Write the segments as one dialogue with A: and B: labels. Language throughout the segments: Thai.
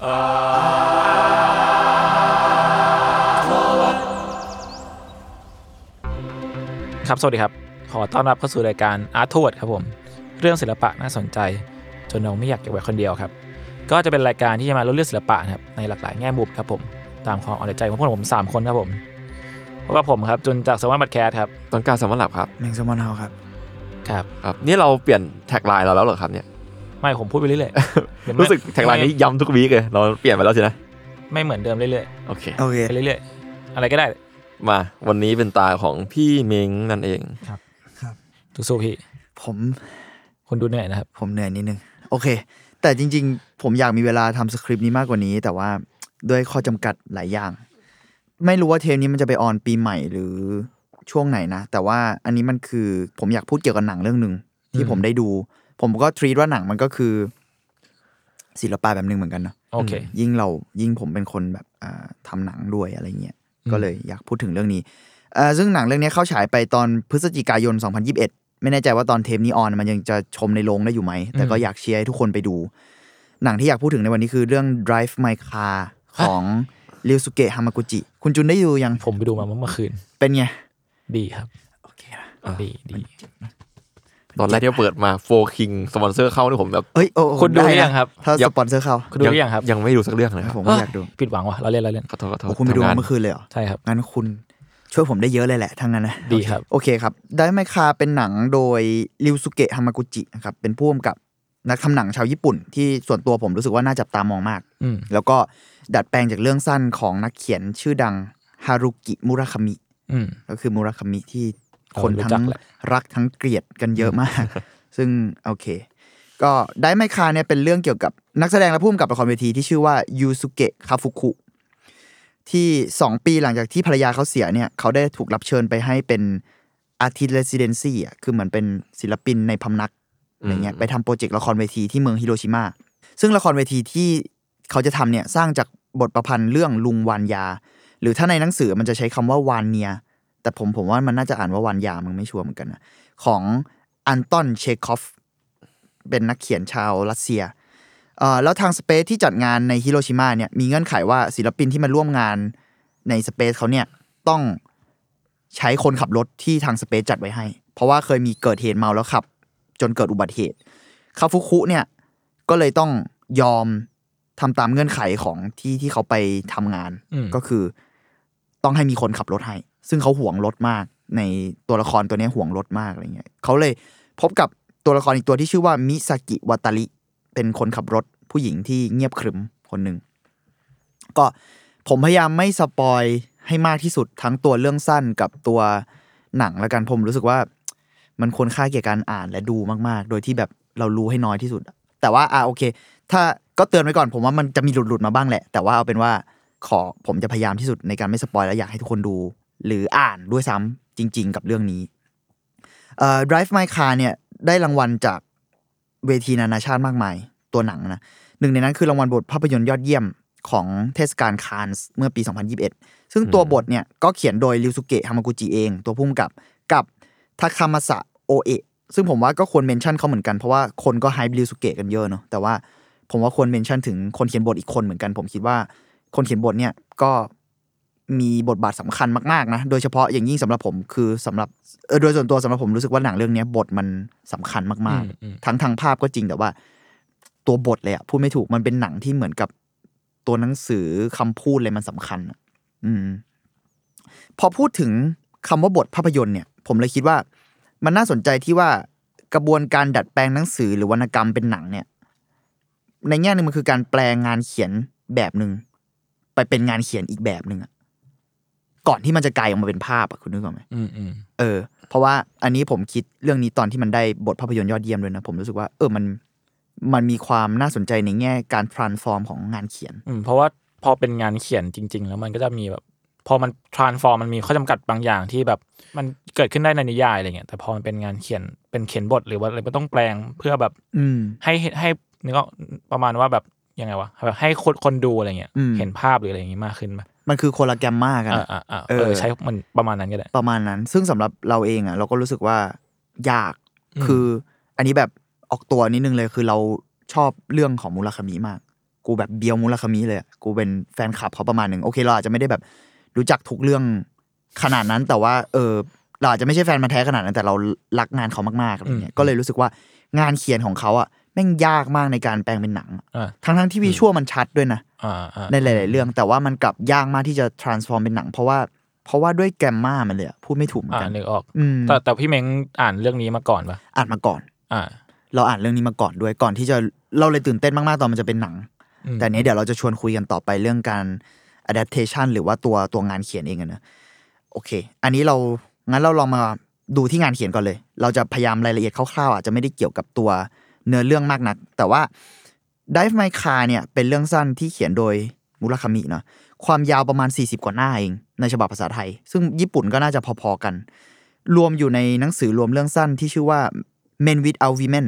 A: ครับ สวัสดีครับ ขอต้อนรับเข้าสู่รายการอาร์ทวดครับผม เรื่องศิลปะน่าสนใจ จนเราไม่อยากเก็บไว้คนเดียวครับ ก็จะเป็นรายการที่จะมาเล่าเรื่องศิลปะนะครับในหลากหลายแง่มุมครับผม ตามความเอาใจของพวกผม 3 คนครับผมพบกับผมครับจนจากสวัสดิ์บัตแคสครับ
B: ต้นกล้ารสำหรับครับ
C: แมงสมอนเฮาครับ
A: ครับ
B: ครับ นี่เราเปลี่ยนแท็กไลน์เราแล้วเหรอครับเนี่ย
A: ไม่ผมพูดไปเรื่อยๆเดี๋ยวไม่
B: รู้สึกแท็กไลน์นี้ย้ำทุกวีคเลยเราเปลี่ยนไปแล้วสินะ
A: ไม่เหมือนเดิมเรื่อย
B: โอเค
C: โอเค
A: ๆไปเรื่อยๆ อะไรก็ได้
B: มาวันนี้เป็นตาของพี่เม้งนั่นเอง
A: สู้ๆพี่
C: ผม
A: คุณดูเหนื่อยนะครับ
C: ผมเหนื่อยนิดนึง โอเค แต่จริง ๆ ผมอยากมีเวลาทำสคริปต์นี้มากกว่านี้ แต่ว่าด้วยข้อจำกัดหลายอย่าง ไม่รู้ว่าเทปนี้มันจะไปออนปีใหม่หรือช่วงไหนนะ แต่ว่าอันนี้มันคือผมอยากพูดเกี่ยวกับหนังเรื่องหนึ่งที่
A: อืม
C: ผมได้ดู ผมก็ทรีตว่าหนังมันก็คือ ศิลปะแบบหนึ่งเหมือนกันเนาะ
A: โอเค
C: ยิ่งเรายิ่งผมเป็นคนแบบอ่าทำหนังด้วยอะไรเงี้ย
A: อืม
C: ก็เลยอยากพูดถึงเรื่องนี้เอ่อซึ่งหนังเรื่องนี้เข้าฉายไปตอนพฤศจิกายน 2021 ไม่แน่ใจว่าตอนเทปนี้ออนมันยังจะชมในโรงได้อยู่ไหม แต่ก็อยากเชียร์ให้ทุกคนไปดู หนังที่อยากพูดถึงในวันนี้คือเรื่อง Drive My Car ของริวสุเกะฮามากุจิ คุณจุนได้ดูยัง
A: ผมไปดูมาเมื่อคืน
C: เป็นไง
A: ดีครับ
C: โอเคนะ
A: ดีดี
B: ตอนแรกที่เปิดมาโฟคิงสปอนเซอร์เข้านี่ผมแบบ
C: เอ้ยโอ้โอ้
A: คุณดูหรือ
C: ไนะ
A: ยังครับ
C: ถ้าสปอนเซอร์เข้า
A: คุณดูหรือยังครับ
B: ยังไม่ดูสักเรื่องเลย
C: ค
B: ค
C: รั
B: รั
C: บบผมก็อยากดู
A: ผิดหวังว่ะเราเล่นเราเล่น
B: ขอโทษขอโทษ
C: โอ้คุณไปดู
B: ทำงา
C: มานเมื่อคืนเลยเหรอ
A: ใช่ครับ
C: งั้นคุณช่วยผมได้เยอะเลยแหละทั้งนั้นนะ
A: ดีครับ
C: โอเคครับได้ไมคาเป็นหนังโดยริวสุเกะฮามากุจินะครับเป็นผู้กำกับนักทำหนังชาวญี่ปุ่น ที่ส่วนตัวผมรู้สึกว่าน่าจับตามองมาก
A: อืม
C: แล้วก็ดัดแปลงจากเรื่องสั้นของนักเขียนชื่อดังฮารุกิมุราคามิ
A: อืม
C: ก็คือมุราคามิที่
A: เรา
C: คน
A: รู้
C: ทั้
A: จัก
C: ง
A: แหละ
C: รักทั้งเกลียดกันเยอะมาก ซึ่งโอเค ก็ได้ไมคาเนี่ยเป็นเรื่องเกี่ยวกับนักแสดงและผู้กำกับละครเวทีที่ชื่อว่ายูสุเกะคาฟุคุที่สองปีหลังจากที่ภรรยาเขาเสียเนี่ยเขาได้ถูกรับเชิญไปให้เป็นartist residency อะคือเหมือนเป็นศิลปินในพำนักอะไรเงี้ยไปทำโปรเจกต์ละครเวทีที่เมืองฮิโรชิมาซึ่งละครเวทีที่เขาจะทำเนี่ยสร้างจากบทประพันธ์เรื่องลุงวานยา หรือถ้าในหนังสือมันจะใช้คำว่าวานเนีย แต่ผมผมว่ามันน่าจะอ่านว่าวานยามึงไม่ชัวร์เหมือนกันนะของอันตอนเชคอฟเป็นนักเขียนชาวรัสเซียเอ่อแล้วทาง space ที่จัดงานในฮิโรชิมาเนี่ยมีเงื่อนไขว่าศิลปินที่มาร่วมงานในสเปซเขาเนี่ยต้องใช้คนขับรถที่ทางสเปซจัดไว้ให้ เพราะว่าเคยมีเกิดเหตุเมาแล้วขับ จนเกิดอุบัติเหตุคาฟุคุเนี่ยก็เลยต้องยอมทำตามเงื่อนไขของที่ที่เขาไปทำงาน
A: อืม
C: ก็คือ ต้องให้มีคนขับรถให้ ซึ่งเขาห่วงรถมาก ในตัวละครตัวนี้ห่วงรถมากอะไรเงี้ยเขาเลยพบกับตัวละครอีกตัวที่ชื่อว่ามิซากิวาตาริเป็นคนขับรถผู้หญิงที่เงียบขรึมคนหนึ่งก็ผมพยายามไม่สปอยให้มากที่สุดทั้งตัวเรื่องสั้นกับตัวหนังแล้วกันผมรู้สึกว่า มันควรค่าแก่การอ่านและดูมาก ๆ โดยที่แบบเรารู้ให้น้อยที่สุด แต่ว่าอ่าโอเค ถ้าก็เตือนไว้ก่อนผมว่ามันจะมีหลุดๆมาบ้างแหละ แต่ว่าเอาเป็นว่าขอผมจะพยายามที่สุดในการไม่สปอยและอยากให้ทุกคนดู หรืออ่านด้วยซ้ำจริง ๆ กับเรื่องนี้เอ่อ Drive My Car เนี่ยได้รางวัลจากเวทีนานาชาติมากมาย ตัวหนังนะหนึ่งในนั้นคือรางวัลบทภาพยนตร์ยอดเยี่ยมของเทศกาลคานส์เมื่อปี 2021 ซึ่งตัวบทเนี่ยก็เขียนโดยริวสุเกะฮามากุจิเอง ตัวผู้กำกับกับทาคามาสะโอเอะซึ่งผมว่าก็ควร mention เขาเหมือนกัน เพราะว่าคนก็ hype ริวสุเกะกันเยอะเนาะแต่ว่าผมว่าควร mention ถึงคนเขียนบทอีกคนเหมือนกัน ผมคิดว่าคนเขียนบทเนี่ยก็ มีบทบาทสำคัญมากๆนะโดยเฉพาะอย่างยิ่งสำหรับผมคือสำหรับเออโดยส่วนตัวสำหรับผมรู้สึกว่าหนังเรื่องเนี้ยบทมันสำคัญมาก
A: อืมอืม
C: ๆทั้งทางภาพก็จริงแต่ว่า ตัวบทเลยอะพูดไม่ถูกมันเป็นหนังที่เหมือนกับตัวหนังสือคำพูดเลยมันสำคัญอะอืม พอพูดถึงคำว่าบทภาพยนตร์เนี่ย ผมเลยคิดว่า มันน่าสนใจที่ว่ากระบวนการดัดแปลงหนังสือหรือวรรณกรรมเป็นหนังเนี่ย ในแง่หนึ่งมันคือการแปลงงานเขียนแบบหนึ่งไปเป็นงานเขียนอีกแบบหนึ่งอะ ก่อนที่มันจะกลายออกมาเป็นภาพอะคุณนึกออกไหม
A: อืมอืม
C: เออ เพราะว่าอันนี้ผมคิดเรื่องนี้ตอนที่มันได้บทภาพยนตร์ยอดเยี่ยมเลยนะ ผมรู้สึกว่า เออมันมันมีความน่าสนใจในแง่การ transform ของงานเขียน
A: อืมเพราะว่าพอเป็นงานเขียนจริง ๆ แล้วมันก็จะมีแบบ พอมัน transform มันมีข้อจำกัดบางอย่างที่แบบ มันเกิดขึ้นได้ในนิยายอะไรเงี้ยแต่พอมันเป็นงานเขียนเป็นเขียนบทหรือว่าอะไรก็ต้องแปลงเพื่อแบบ
C: อืม
A: ให้ให้นึกออกประมาณว่าแบบยังไงวะแบบให้คนคนดูอะไรเงี้ย
C: อืม
A: เห็นภาพหรืออะไรอย่างงี้มากขึ้นไหม
C: มันคือคนละแกรมมากัน
A: อ่า
C: อะ
A: อ่าอ่า
C: เอ
A: เอ
C: อ
A: อใช้มันประมาณนั้นก็ได้
C: ประมาณนั้น ซึ่งสำหรับเราเองอะ เราก็รู้สึกว่ายาก
A: อืม
C: คืออันนี้แบบออกตัวนิดนึงเลยคือเราชอบเรื่องของมูลคามิมาก กูแบบเบียวมูลคามิเลยอะกูเป็นแฟนคลับเขาประมาณหนึ่งโอเคเราอาจจะไม่ได้แบบรู้จักทุกเรื่องขนาดนั้นแต่ว่า เออเราอาจจะไม่ใช่แฟนมาแท้ขนาดนั้นแต่เรารักงานเขามากๆอะไรเงี้ยก็เลยรู้สึกว่างานเขียนของเขาอะแม่งยากมากในการแปลงเป็นหนัง
A: อ่า
C: ทั้งทั้งๆที่วิชวลมันชัดด้วยนะ
A: อ่าอ่า
C: ในหลาย ๆ เรื่อง แต่ว่ามันกลับยากมากที่จะ transform เป็นหนัง เพราะว่าเพราะว่าด้วยแกรมมามันเลยอะพูดไม่ถูกเหมือน
A: อ่า
C: กัน
A: นึกออก
C: อืม
A: แต่แต่พี่เม้งอ่านเรื่องนี้มาก่อนปะ
C: อ่านมาก่อน
A: อ่า
C: เราอ่านเรื่องนี้มาก่อนด้วยก่อนที่จะเราเลยตื่นเต้นมาก ๆ ตอนมันจะเป็นหนัง
A: อืม
C: แต่เนี้ยเดี๋ยวเราจะชวนคุยกันต่อไปเรื่องการ adaptation หรือว่าตัวตัวงานเขียนเองอะนะโอเค อันนี้เรางั้นเราลองมาดูที่งานเขียนก่อนเลย เราจะพยายามรายละเอียดคร่าว ๆ อาจจะไม่ได้เกี่ยวกับตัวเนื้อเรื่องมากนัก แต่ว่า Dive My Car เนี่ยเป็นเรื่องสั้นที่เขียนโดยมุราคามิเนาะความยาวประมาณ 40 กว่าหน้าเอง ในฉบับภาษาไทย ซึ่งญี่ปุ่นก็น่าจะพอๆกัน รวมอยู่ในหนังสือรวมเรื่องสั้นที่ชื่อว่า Men Without Women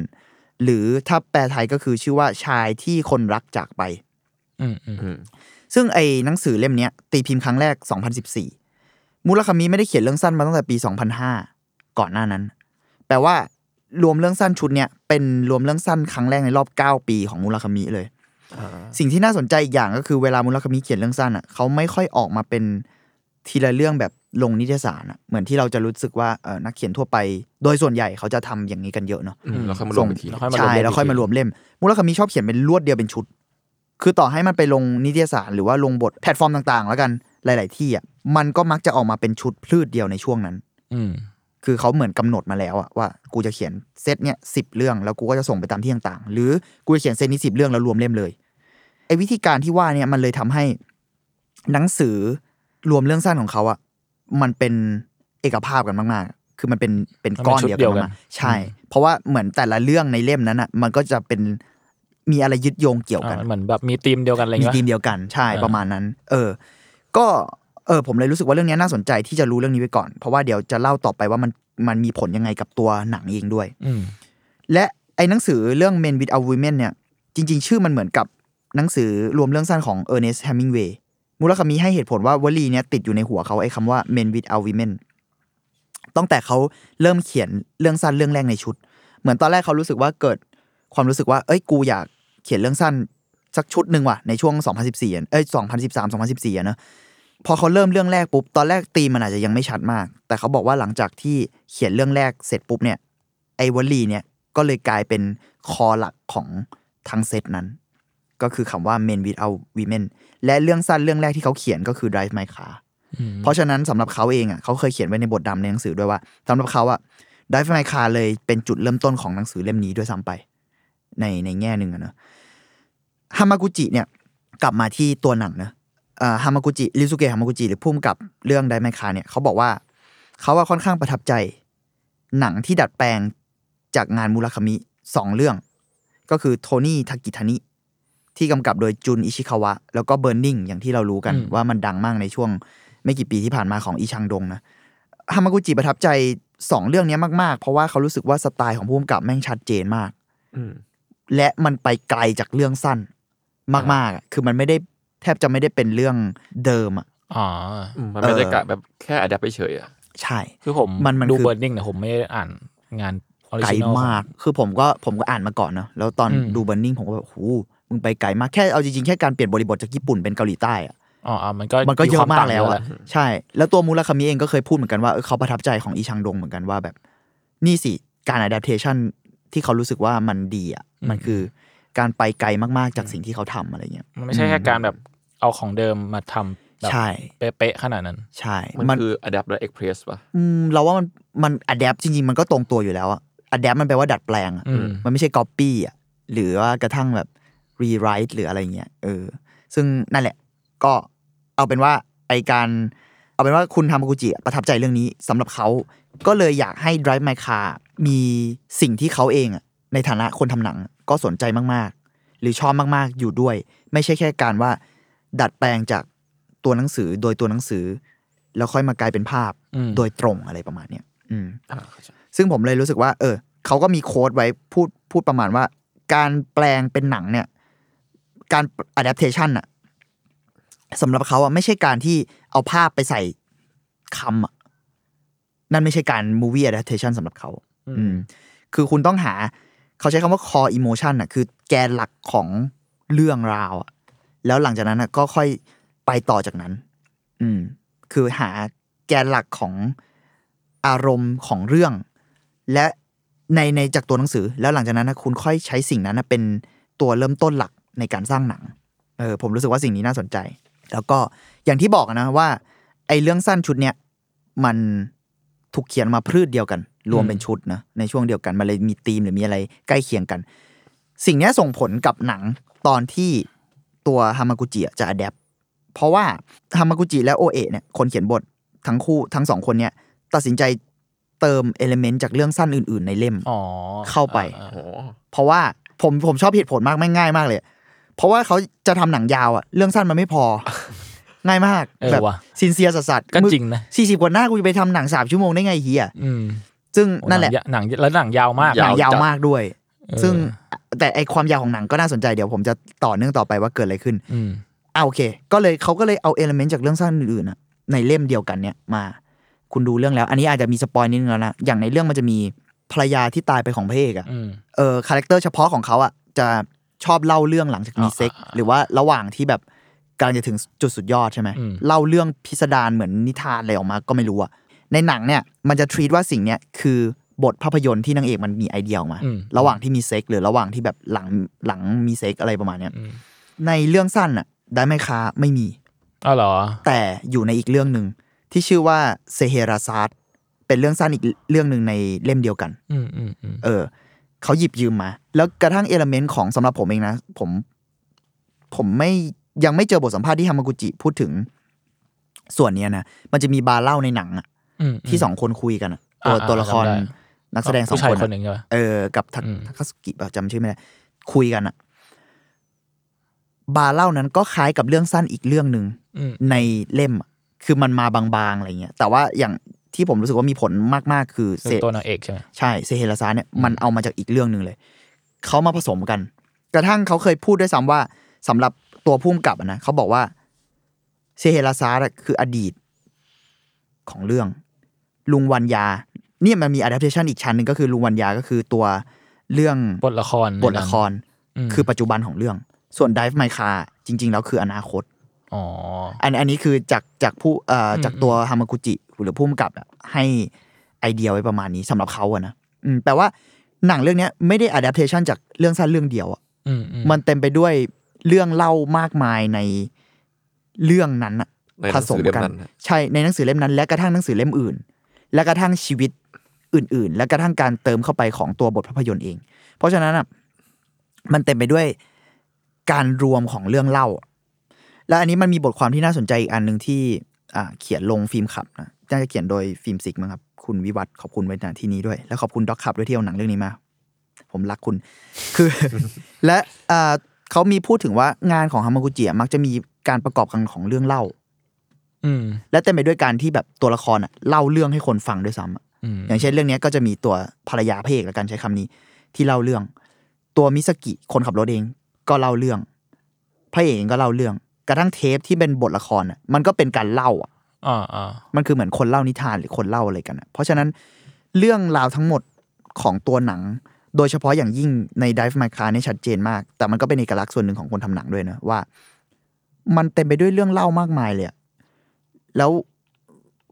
C: หรือถ้าแปลไทยก็คือชื่อว่าชายที่คนรักจากไป
A: อืมอืม
B: อืม
C: ซึ่งไอ้หนังสือเล่มเนี้ยตีพิมพ์ครั้งแรก 2014 มูลคามิไม่ได้เขียนเรื่องสั้นมาตั้งแต่ปี 2005 ก่อนหน้านั้น แปลว่า รวมเรื่องสั้นชุดเนี้ยเป็นรวมเรื่องสั้นครั้งแรกในรอบ 9 ปีของมูราคามิเลย สิ่งที่น่าสนใจอีกอย่างก็คือเวลามูราคามิเขียนเรื่องสั้นอะเขาไม่ค่อยออกมาเป็นทีละเรื่องแบบลงนิตยสารอะเหมือนที่เราจะรู้สึกว่าเออนักเขียนทั่วไป โดยส่วนใหญ่เขาจะทำอย่างนี้กันเยอะเนาะ
B: อืมแล้วค่อยมารวมอีกที
A: แล้วค่อยมา
C: ใช่
A: รวมเล่ม
C: แล้วค่อยมารวมเล่ม มูราคามิชอบเขียนเป็นรวดเดียวเป็นชุด คือต่อให้มันไปลงนิตยสารหรือว่าลงบนแพลตฟอร์มต่างๆ แล้วกันหลาย ๆ ที่อะมันก็มักจะออกมาเป็นชุดพลืดเดียวในช่วงนั้น
A: อืม
C: คือเขาเหมือนกำหนดมาแล้วอะว่ากูจะเขียนเซตเนี้ยสิบเรื่องแล้วกูก็จะส่งไปตามที่ต่างๆ หรือกูจะเขียนเซตนี้สิบเรื่องแล้วรวมเล่มเลยไอ้วิธีการที่ว่าเนี่ยมันเลยทำให้หนังสือรวมเรื่องสั้นของเขาอะมันเป็นเอกภาพกันมากๆ คือมันเป็นเป็นก้อนเดียวกันมากๆใช่ เพราะว่าเหมือนแต่ละเรื่องในเล่มนั้นอะมันก็จะเป็นมีอะไรยึดโยงเกี่ยวกัน
A: อ่าเหมือนแบบมีธีมเดียวกันอะไร
C: มี
A: เงี้ย
C: ทีมเดียวกันใช่
A: อ่า
C: ประมาณนั้น เออ ก็ เออผมเลยรู้สึกว่าเรื่องนี้น่าสนใจที่จะรู้เรื่องนี้ไว้ก่อน เพราะว่าเดี๋ยวจะเล่าต่อไปว่ามันมันมีผลยังไงกับตัวหนังเองด้วย
A: อืม
C: และไอ้หนังสือเรื่อง Men Without Women เนี่ย จริง ๆ ชื่อมันเหมือนกับหนังสือรวมเรื่องสั้นของ Ernest Hemingway มูลคามิให้เหตุผลว่าวลีเนี้ยติดอยู่ในหัวเขาไอ้คำว่า Men Without Women ตั้งแต่เขาเริ่มเขียนเรื่องสั้นเรื่องแรกในชุด เหมือนตอนแรกเขารู้สึกว่าเกิดความรู้สึกว่า เอ้ยกูอยากเขียนเรื่องสั้นสักชุดหนึ่งว่ะในช่วง 2014อะเอ้ย2013 2014อะเนอะ พอเขาเริ่มเรื่องแรกปุ๊บตอนแรกตีมมันอาจจะยังไม่ชัดมาก แต่เขาบอกว่าหลังจากที่เขียนเรื่องแรกเสร็จปุ๊บเนี่ยไอ้วลีเนี่ยก็เลยกลายเป็นคอหลักของทั้งเซตนั้น ก็คือคำว่า men without women และเรื่องสั้นเรื่องแรกที่เขาเขียนก็คือ drive my car
A: อืม
C: เพราะฉะนั้นสำหรับเขาเองอะเขาเคยเขียนไว้ในบทดำในหนังสือด้วยว่าสำหรับเขาอะ drive my car เลยเป็นจุดเริ่มต้นของหนังสือเล่มนี้ด้วยซ้ำไป ในในแง่หนึ่งอะเนอะฮามากุจิเนี่ยกลับมาที่ตัวหนังนะอ่า ฮามากุจิริสุเกะฮามากุจิหรือพุ่มกับเรื่องไดไมคาเนี่ยเขาบอกว่าเขาว่าค่อนข้างประทับใจ หนังที่ดัดแปลงจากงานมูราคามิสองเรื่อง ก็คือโทนี่ทากิทานิที่กำกับโดยจุนอิชิคาวะ แล้วก็เบิร์นิงอย่างที่เรารู้กัน
A: อืม
C: ว่ามันดังมากในช่วงไม่กี่ปีที่ผ่านมาของอีชังดงนะฮามากุจิประทับใจสองเรื่องเนี้ยมากๆ เพราะว่าเขารู้สึกว่าสไตล์ของผู้กำกับแม่งชัดเจนมาก
B: อืม
C: และมันไปไกลจากเรื่องสั้นมากๆอะคือมันไม่ได้ แทบจะไม่ได้เป็นเรื่องเดิมอะ
A: อ๋อ
B: อืมมันไม่ได้
C: เออ
B: กะแบบแค่อัดไปเฉยๆอะ
C: ใช่
A: คือผม
C: มันมัน
A: ดู
C: คือ
A: เบิร์ดดิ้งแต่ผมไม่ได้อ่านงานออริ
C: ไกล
A: จินอล
C: มาก คือผมก็ผมก็อ่านมาก่อนเนอะแล้วตอน
A: อืม
C: ดูเบ r ร์นิ่งผมก็แบบโหมึงไปไกลมากแค่เอาจริงๆแค่การเปลี่ยนบริบทจากญี่ปุ่นเป็นเกาหลีใต้อะ
A: อ๋ออะมันก็
C: มันก็เยอะมาก
A: ต่ง
C: แล้ว
A: เย
C: อะ
A: หะ
C: ใช่ แล้วตัวมูราคามิเองก็เคยพูดเหมือนกันว่าเออเขาประทับใจของอีชังดงเหมือนกันว่าแบบนี่สิการ adaptation ที่เขารู้สึกว่ามันดีอะมันคือการไปไกลมากๆจากสิ่งที่เขาทำอะไรเงี้ย
A: มันไม่ใช่แค่การแบบ เอาของเดิมมาทำแบบ
C: ใช่
A: เป๊ะๆขนาดนั้น
C: ใช่
B: มันคือ adapt และ express ป่ะ
C: อืมเราว่ามันมัน adapt จริง ๆ มันก็ตรงตัวอยู่แล้วอะ adapt มันแปลว่าดัดแปลงอะ
A: อืม
C: มันไม่ใช่ copy อะหรือว่ากระทั่งแบบ rewrite หรืออะไรเงี้ยเออ ซึ่งนั่นแหละ ก็เอาเป็นว่าไอการ เอาเป็นว่าคุณทามากุจิอะประทับใจเรื่องนี้สำหรับเขา ก็เลยอยากให้ Drive My Car มีสิ่งที่เขาเองอะในฐานะคนทำหนัง ก็สนใจมากๆ หรือชอบมากๆอยู่ด้วย ไม่ใช่แค่การว่า ดัดแปลงจากตัวหนังสือโดยตัวหนังสือ แล้วค่อยมากลายเป็นภาพ
A: อืม
C: โดยตรงอะไรประมาณเนี้ยอืม
B: อ่าเข้าใจ
C: ซึ่งผมเลยรู้สึกว่า เออเขาก็มีโค้ดไว้พูดพูดประมาณว่า การแปลงเป็นหนังเนี่ย การ adaptation อะสำหรับเขาอะไม่ใช่การที่เอาภาพไปใส่คำอะนั่นไม่ใช่การ movie adaptation สำหรับเขา อืม คือคุณต้องหา เขาใช้คำว่า core emotion อะคือแกนหลักของเรื่องราวอะ แล้วหลังจากนั้นก็ค่อยไปต่อจากนั้น อืม คือหาแกนหลักของอารมณ์ของเรื่อง และในในจากตัวหนังสือ แล้วหลังจากนั้นนะคุณค่อยใช้สิ่งนั้นนะเป็นตัวเริ่มต้นหลักในการสร้างหนัง เออผมรู้สึกว่าสิ่งนี้น่าสนใจ แล้วก็อย่างที่บอกนะว่า ไอ้เรื่องสั้นชุดเนี้ยมันถูกเขียนมาพืชเดียวกัน รวมเป็นชุดนะในช่วงเดียวกันมันเลยมีธีมหรือมีอะไรใกล้เคียงกัน สิ่งนี้ส่งผลกับหนังตอนที่ ตัวฮามากุจิอะจะ adapt เพราะว่าฮามากุจิและโอเอะเนี่ยคนเขียนบททั้งคู่ทั้งสองคนเนี่ยตัดสินใจเติม element จากเรื่องสั้นอื่น ๆ ในเล่ม
A: อ๋อ
C: เข้าไป
A: อ่
B: โอ้โห
C: เพราะว่าผมผมชอบเหตุผลมากไม่ง่ายมากเลย เพราะว่าเขาจะทำหนังยาวอะเรื่องสั้นมันไม่พอ ง่ายมาก
A: เออ
C: แบบ
A: ว่ะ
C: sincere สัสๆ
A: ก็จริงนะ
C: สี่สิบกว่าหน้ากูจะไปทำหนังสามชั่วโมงได้ไงเฮีย
A: อืม
C: ซึ่ง
A: โอ้
C: นั่นแหละ
A: หนังยหนังแล้วหนังยาวมาก
C: หนังยาวมากด้วย
A: เออ
C: ซึ่งแต่ไอความยาวของหนังก็น่าสนใจเดี๋ยวผมจะต่อเนื่องต่อไปว่าเกิดอะไรขึ้น
A: อืม
C: อ่าโอเค ก็เลยเขาก็เลยเอา element จากเรื่องสั้นอื่นๆอะในเล่มเดียวกันเนี่ยมา คุณดูเรื่องแล้ว อันนี้อาจจะมีสปอยล์นิดนึงแล้วนะอย่างในเรื่องมันจะมีภรรยาที่ตายไปของพระเอกอะ
A: อืม
C: เออคาแรคเตอร์เฉพาะของเขาอะจะชอบเล่าเรื่องหลังจากมี
A: อ่า
C: เซ็กส์
A: อ่า
C: หรือว่าระหว่างที่แบบกำลังจะถึงจุดสุดยอดใช่ไหม
A: อืม
C: เล่าเรื่องพิสดารเหมือนนิทานอะไรออกมาก็ไม่รู้อะในหนังเนี่ยมันจะ treat ว่าสิ่งเนี้ยคือ บทภาพยนตร์ที่นางเอกมันมีไอเดียออกมา
A: อืม
C: ระหว่างที่มีเซ็กส์หรือระหว่างที่แบบหลังหลังมีเซ็กส์อะไรประมาณเนี้ย
A: อืม
C: ในเรื่องสั้นอะได้ไหมคะไม่มี
A: อ๋อเหรอ
C: แต่อยู่ในอีกเรื่องหนึ่งที่ชื่อว่า Scheherazade เป็นเรื่องสั้นอีกเรื่องหนึ่งในเล่มเดียวกัน
A: อืมอืมอืม
C: เออ เขาหยิบยืมมา แล้วกระทั่ง element ของสำหรับผมเองนะ ผม ผมไม่ยังไม่เจอบทสัมภาษณ์ที่ฮามากุจิพูดถึง ส่วนเนี้ยนะมันจะมีบาร์เล่าในหนังอะ
A: อืม
C: ที่สองคนคุยกันอะตัว
A: อ่า
C: ตัวละคร
A: จำได้
C: นักแสดงสอง
A: ผู้ชาย
C: คน
A: ค
C: อะ
A: นหนึ่งใช่ปะ
C: เออกับทัก
A: อืม
C: ทักสุกิป่ะจำชื่อไม่ได้คุยกันอะบาร์เล่านั้นก็คล้ายกับเรื่องสั้นอีกเรื่องหนึ่ง
A: อืม
C: ในเล่มอะคือมันมาบางๆอะไรเงี้ย แต่ว่าอย่างที่ผมรู้สึกว่ามีผลมากๆ คือเซ
A: เป็นตัวนางเอกใช่ไหม
C: ใช่เซเฮราซาเนี่ยมันเอามาจากอีกเรื่องหนึ่งเลยเขามาผสมกัน กระทั่งเขาเคยพูดด้วยซ้ำว่าสำหรับตัวพุ่มกับอะนะเขาบอกว่าเซเฮราซาอะคืออดีตของเรื่อง ลุงวันยา เนี่ยมันมี adaptation อีกชั้นหนึ่งก็คือลุงวันยาก็คือตัวเรื่อง
A: บทละคร
C: บทละคร
A: อืม
C: คือปัจจุบันของเรื่อง ส่วน Dive My Car จริง ๆ แล้วคืออนาคต
A: อ๋อ
C: อันอันนี้คือจากจากผู้เอ่ออ
A: ม
C: จากตัวฮามากุจิหรือผู้กำกับอะให้ไอเดียไว้ประมาณนี้สำหรับเขาอะนะอืมแปลว่าหนังเรื่องเนี้ยไม่ได้ adaptation จากเรื่องสั้นเรื่องเดียวอะ
A: อืมอืม
C: มันเต็มไปด้วยเรื่องเล่ามากมายในเรื่องนั้นอะ
B: ในห
C: ผ
B: นัง
C: ส
B: สื
C: ม
B: อเล่ม
C: กัน
B: นั้นนะ
C: ใช่ในหนังสือเล่มนั้น และกระทั่งหนังสือเล่มอื่น และกระทั่งชีวิต อื่น ๆ และกระทั่งการเติมเข้าไปของตัวบทภาพยนตร์เอง เพราะฉะนั้นอะมันเต็มไปด้วยการรวมของเรื่องเล่า และอันนี้มันมีบทความที่น่าสนใจอีกอันหนึ่งที่อ่าเขียนลงฟิล์มขับนะน่าจะเขียนโดยฟิล์มซิกมั้งครับคุณวิวัฒน์ขอบคุณไว้ณที่นี้ด้วย แล้วขอบคุณด็อกขับด้วยที่เอาหนังเรื่องนี้มา ผมรักคุณ คือ และอ่าเขามีพูดถึงว่างานของฮามากุจิอะมักจะมีการประกอบกันของเรื่องเล่า
A: อืม
C: และเต็มไปด้วยการที่แบบตัวละครอะเล่าเรื่องให้คนฟังด้วยซ้ำ อะ
A: อืม
C: อย่างเช่นเรื่องเนี้ยก็จะมีตัวภรรยาพระเอกและกันใช้คำนี้ ที่เล่าเรื่อง ตัวมิสกิคนขับรถเองก็เล่าเรื่องพระเอกเองก็เล่าเรื่อง กระทั่งเทปที่เป็นบทละครอะมันก็เป็นการเล่าอะ
A: อ่าอ่า
C: มันคือเหมือนคนเล่านิทานหรือคนเล่าอะไรกันอะเพราะฉะนั้นเรื่องราวทั้งหมดของตัวหนัง โดยเฉพาะอย่างยิ่งใน Dive My Car เนี่ยชัดเจนมาก แต่มันก็เป็นเอกลักษณ์ส่วนหนึ่งของคนทำหนังด้วยนะว่า มันเต็มไปด้วยเรื่องเล่ามากมายเลยอะแล้ว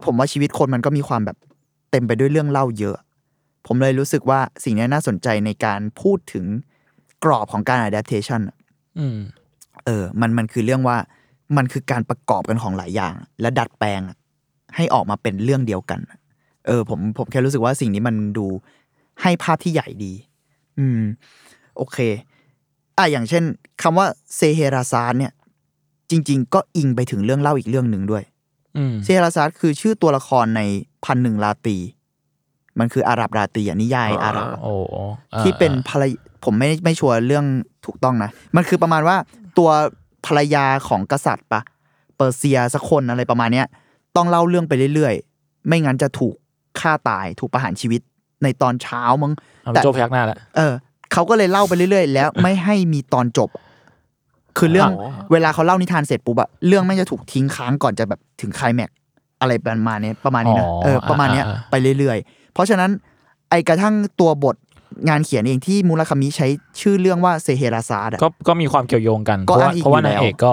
C: ผมว่าชีวิตคนมันก็มีความแบบ เต็มไปด้วยเรื่องเล่าเยอะ ผมเลยรู้สึกว่าสิ่งนี้น่าสนใจในการพูดถึงกรอบของการ adaptation อะ
A: อืม
C: เออ มันมันคือเรื่องว่ามันคือการประกอบกันของหลายอย่าง และดัดแปลงอะให้ออกมาเป็นเรื่องเดียวกัน เออ ผมผมแค่รู้สึกว่าสิ่งนี้มันดูให้ภาพที่ใหญ่ดี อืม โอเค อะอย่างเช่นคำว่าเซเฮราซานเนี่ย จริง ๆ ก็อิงไปถึงเรื่องเล่าอีกเรื่องหนึ่งด้วย
A: อืม
C: เซเฮราซานคือชื่อตัวละครในพันหนึ่งราตรีมันคืออาหรับราตรีอะนิยายอาหรับอะ
A: โอ้อ่า
C: ที่เป็นภรรยผมไม่ไม่ชัวร์เรื่องถูกต้องนะ มันคือประมาณว่าตัวภรรยาของกษัตริย์ปะเปอร์เซียสักคนอะไรประมาณเนี้ย ต้องเล่าเรื่องไปเรื่อยๆ ไม่งั้นจะถูกฆ่าตายถูกประหารชีวิตในตอนเช้ามั้ง
A: เอา
C: แต่
A: โจพยักหน้าแล้ว
C: เออเขาก็เลยเล่าไปเรื่อยๆ แล้วไม่ให้มีตอนจบ คือเรื่อง
B: อ๋อ
C: เวลาเขาเล่านิทานเสร็จปุ๊บอะเรื่องไม่งจะถูกทิ้งค้างก่อนจะแบบถึงไคลแม็กซ์อะไรประมาณนี้ประมาณนี้นะ
A: อ๋อ
C: เออประมาณเนี้ย
A: อ่าอ่า
C: ไปเรื่อยๆ เพราะฉะนั้นไอกระทั่งตัวบทงานเขียนเองที่มูราคามิใช้ชื่อเรื่องว่าเซเฮราซาดอะ
A: ก็ก็มีความเกี่ยวโยงกันเพ
C: ก็
A: ราะว่า
C: อ้างอิง
A: เพราะว่า
C: อยู่
A: นาง
C: แล้ว
A: เอกก็